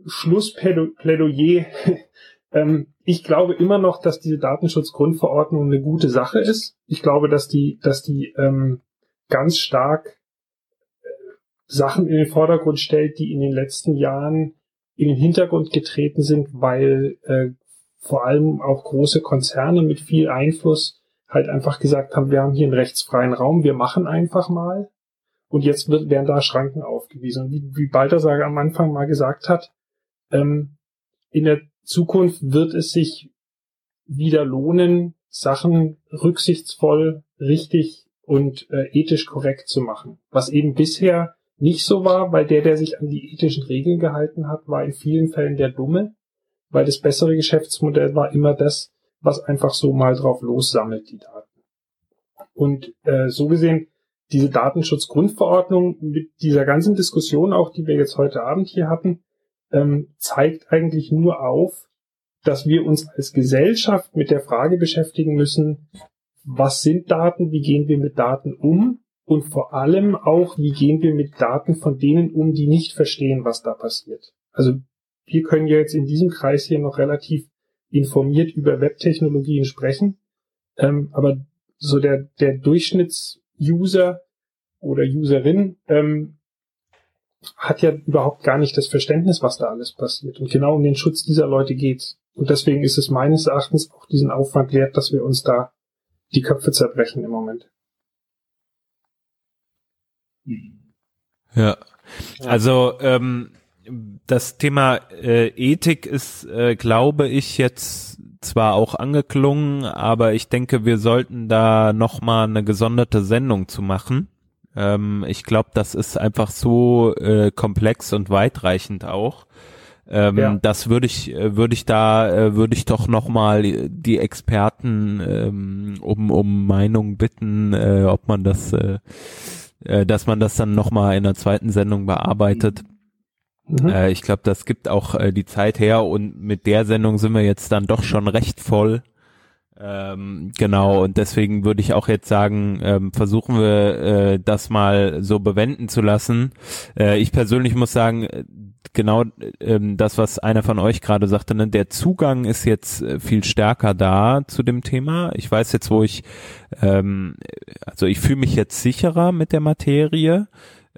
Schlussplädoyer. [LAUGHS] ähm, ich glaube immer noch, dass diese Datenschutzgrundverordnung eine gute Sache ist. Ich glaube, dass die, dass die ähm, ganz stark äh, Sachen in den Vordergrund stellt, die in den letzten Jahren in den Hintergrund getreten sind, weil äh, vor allem auch große Konzerne mit viel Einfluss halt einfach gesagt haben, wir haben hier einen rechtsfreien Raum, wir machen einfach mal. Und jetzt wird, werden da Schranken aufgewiesen. Und wie, wie Balthasar am Anfang mal gesagt hat, ähm, in der Zukunft wird es sich wieder lohnen, Sachen rücksichtsvoll, richtig und äh, ethisch korrekt zu machen. Was eben bisher nicht so war, weil der, der sich an die ethischen Regeln gehalten hat, war in vielen Fällen der Dumme, weil das bessere Geschäftsmodell war immer das, was einfach so mal drauf lossammelt, die Daten. Und äh, so gesehen, diese Datenschutzgrundverordnung mit dieser ganzen Diskussion auch, die wir jetzt heute Abend hier hatten, ähm, zeigt eigentlich nur auf, dass wir uns als Gesellschaft mit der Frage beschäftigen müssen, was sind Daten, wie gehen wir mit Daten um und vor allem auch, wie gehen wir mit Daten von denen um, die nicht verstehen, was da passiert. Also wir können ja jetzt in diesem Kreis hier noch relativ informiert über Webtechnologien sprechen, ähm, aber so der, der Durchschnittsuser oder Userin ähm, hat ja überhaupt gar nicht das Verständnis, was da alles passiert. Und genau um den Schutz dieser Leute geht's. Und deswegen ist es meines Erachtens auch diesen Aufwand wert, dass wir uns da die Köpfe zerbrechen im Moment. Ja, also ähm, das Thema äh, Ethik ist, äh, glaube ich, jetzt zwar auch angeklungen, aber ich denke, wir sollten da nochmal eine gesonderte Sendung zu machen. Ähm, ich glaube, das ist einfach so äh, komplex und weitreichend auch. Ähm, ja. Das würde ich, äh, würde ich da, äh, würde ich doch nochmal die Experten ähm, um um Meinung bitten, äh, ob man das, äh, äh, dass man das dann nochmal in der zweiten Sendung bearbeitet. Mhm. Äh, ich glaube, das gibt auch äh, die Zeit her und mit der Sendung sind wir jetzt dann doch schon recht voll. Ähm, genau, und deswegen würde ich auch jetzt sagen, ähm, versuchen wir äh, das mal so bewenden zu lassen. Äh, ich persönlich muss sagen, äh, genau ähm, das, was einer von euch gerade sagte, ne, der Zugang ist jetzt äh, viel stärker da zu dem Thema. Ich weiß jetzt, wo ich, ähm, also ich fühle mich jetzt sicherer mit der Materie.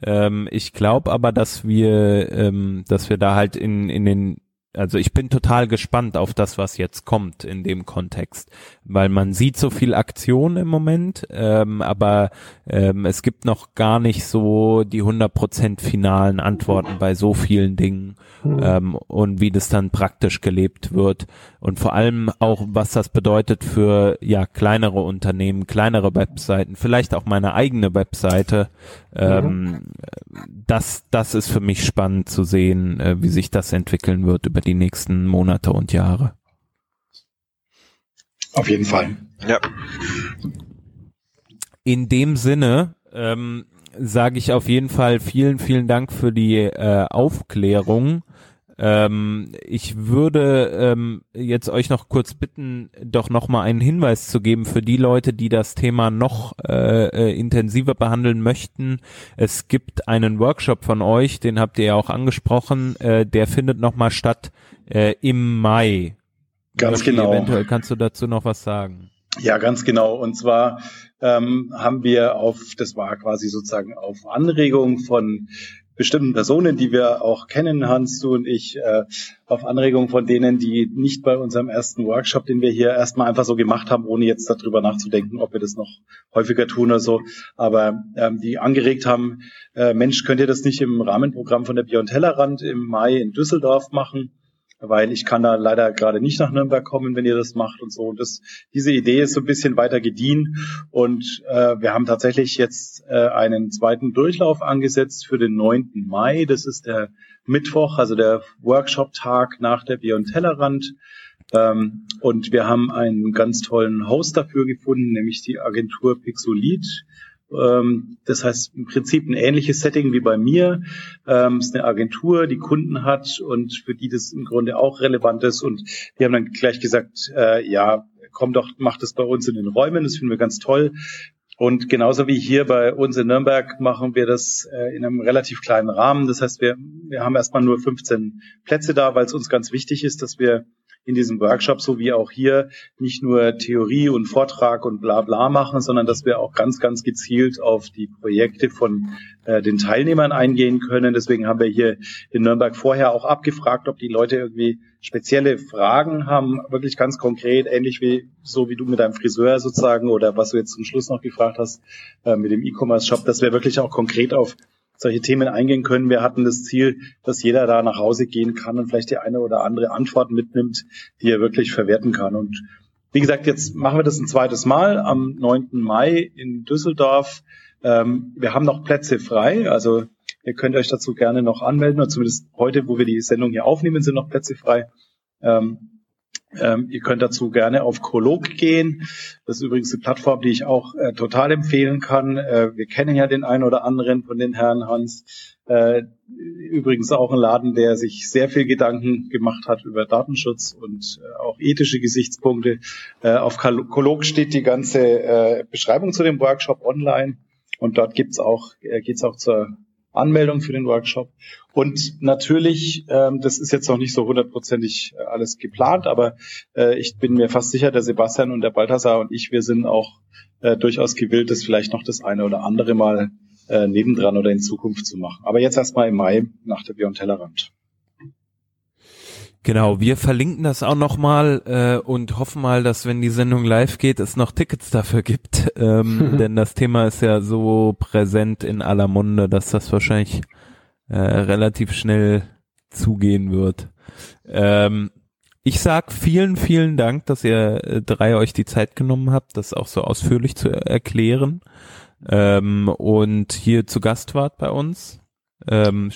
Ähm, ich glaube aber, dass wir, ähm, dass wir da halt in, in den also ich bin total gespannt auf das, was jetzt kommt in dem Kontext, weil man sieht so viel Aktion im Moment, ähm, aber ähm, es gibt noch gar nicht so die 100% finalen Antworten bei so vielen Dingen mhm. ähm, und wie das dann praktisch gelebt wird und vor allem auch, was das bedeutet für ja kleinere Unternehmen, kleinere Webseiten, vielleicht auch meine eigene Webseite. Ähm, ja. Das, das ist für mich spannend zu sehen, äh, wie sich das entwickeln wird über die nächsten Monate und Jahre. Auf jeden Fall. Ja. In dem Sinne ähm, sage ich auf jeden Fall vielen, vielen Dank für die äh, Aufklärung. Ähm, ich würde ähm, jetzt euch noch kurz bitten, doch noch mal einen Hinweis zu geben für die Leute, die das Thema noch äh, äh, intensiver behandeln möchten. Es gibt einen Workshop von euch, den habt ihr ja auch angesprochen, äh, der findet noch mal statt äh, im Mai. Ganz genau. Eventuell kannst du dazu noch was sagen. Ja, ganz genau. Und zwar ähm, haben wir auf, das war quasi sozusagen auf Anregung von bestimmten Personen, die wir auch kennen, Hans, du und ich, äh, auf Anregung von denen, die nicht bei unserem ersten Workshop, den wir hier erstmal einfach so gemacht haben, ohne jetzt darüber nachzudenken, ob wir das noch häufiger tun oder so, aber ähm, die angeregt haben, äh, Mensch, könnt ihr das nicht im Rahmenprogramm von der Beyond Tellerrand im Mai in Düsseldorf machen? Weil ich kann da leider gerade nicht nach Nürnberg kommen, wenn ihr das macht und so. Und das, diese Idee ist so ein bisschen weiter gediehen und äh, wir haben tatsächlich jetzt äh, einen zweiten Durchlauf angesetzt für den 9. Mai. Das ist der Mittwoch, also der Workshop-Tag nach der Beyond Tellerrand. Ähm, und wir haben einen ganz tollen Host dafür gefunden, nämlich die Agentur Pixolit das heißt im Prinzip ein ähnliches Setting wie bei mir. Ähm, es ist eine Agentur, die Kunden hat und für die das im Grunde auch relevant ist. Und die haben dann gleich gesagt, äh, ja, komm doch, mach das bei uns in den Räumen. Das finden wir ganz toll. Und genauso wie hier bei uns in Nürnberg machen wir das äh, in einem relativ kleinen Rahmen. Das heißt, wir, wir haben erstmal nur 15 Plätze da, weil es uns ganz wichtig ist, dass wir in diesem Workshop, so wie auch hier, nicht nur Theorie und Vortrag und bla bla machen, sondern dass wir auch ganz, ganz gezielt auf die Projekte von äh, den Teilnehmern eingehen können. Deswegen haben wir hier in Nürnberg vorher auch abgefragt, ob die Leute irgendwie spezielle Fragen haben, wirklich ganz konkret, ähnlich wie so wie du mit deinem Friseur sozusagen oder was du jetzt zum Schluss noch gefragt hast äh, mit dem E-Commerce-Shop, dass wir wirklich auch konkret auf solche Themen eingehen können. Wir hatten das Ziel, dass jeder da nach Hause gehen kann und vielleicht die eine oder andere Antwort mitnimmt, die er wirklich verwerten kann. Und wie gesagt, jetzt machen wir das ein zweites Mal am 9. Mai in Düsseldorf. Ähm, wir haben noch Plätze frei, also ihr könnt euch dazu gerne noch anmelden, oder zumindest heute, wo wir die Sendung hier aufnehmen, sind noch Plätze frei. Ähm, ähm, ihr könnt dazu gerne auf Kolog gehen. Das ist übrigens eine Plattform, die ich auch äh, total empfehlen kann. Äh, wir kennen ja den einen oder anderen von den Herren Hans. Äh, übrigens auch ein Laden, der sich sehr viel Gedanken gemacht hat über Datenschutz und äh, auch ethische Gesichtspunkte. Äh, auf Kolog steht die ganze äh, Beschreibung zu dem Workshop online. Und dort gibt's auch, geht's auch zur Anmeldung für den Workshop. Und natürlich, ähm, das ist jetzt noch nicht so hundertprozentig äh, alles geplant, aber äh, ich bin mir fast sicher, der Sebastian und der Balthasar und ich, wir sind auch äh, durchaus gewillt, das vielleicht noch das eine oder andere Mal äh, nebendran oder in Zukunft zu machen. Aber jetzt erstmal im Mai nach der Beyond Tellerrand. Genau, wir verlinken das auch nochmal äh, und hoffen mal, dass wenn die Sendung live geht, es noch Tickets dafür gibt. Ähm, [LAUGHS] denn das Thema ist ja so präsent in aller Munde, dass das wahrscheinlich äh, relativ schnell zugehen wird. Ähm, ich sag vielen, vielen Dank, dass ihr äh, drei euch die Zeit genommen habt, das auch so ausführlich zu erklären ähm, und hier zu Gast wart bei uns. Ähm,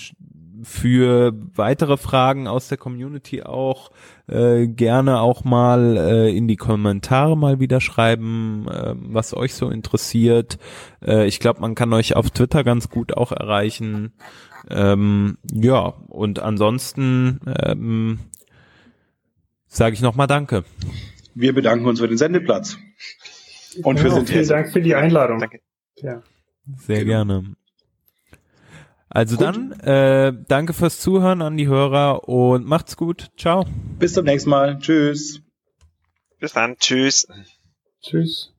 für weitere Fragen aus der Community auch äh, gerne auch mal äh, in die Kommentare mal wieder schreiben, äh, was euch so interessiert. Äh, ich glaube, man kann euch auf Twitter ganz gut auch erreichen. Ähm, ja, und ansonsten ähm, sage ich nochmal Danke. Wir bedanken uns für den Sendeplatz. Und für ja, Vielen Dank für die Einladung. Danke. Ja. Sehr genau. gerne. Also gut. dann, äh, danke fürs Zuhören an die Hörer und macht's gut. Ciao. Bis zum nächsten Mal. Tschüss. Bis dann. Tschüss. Tschüss.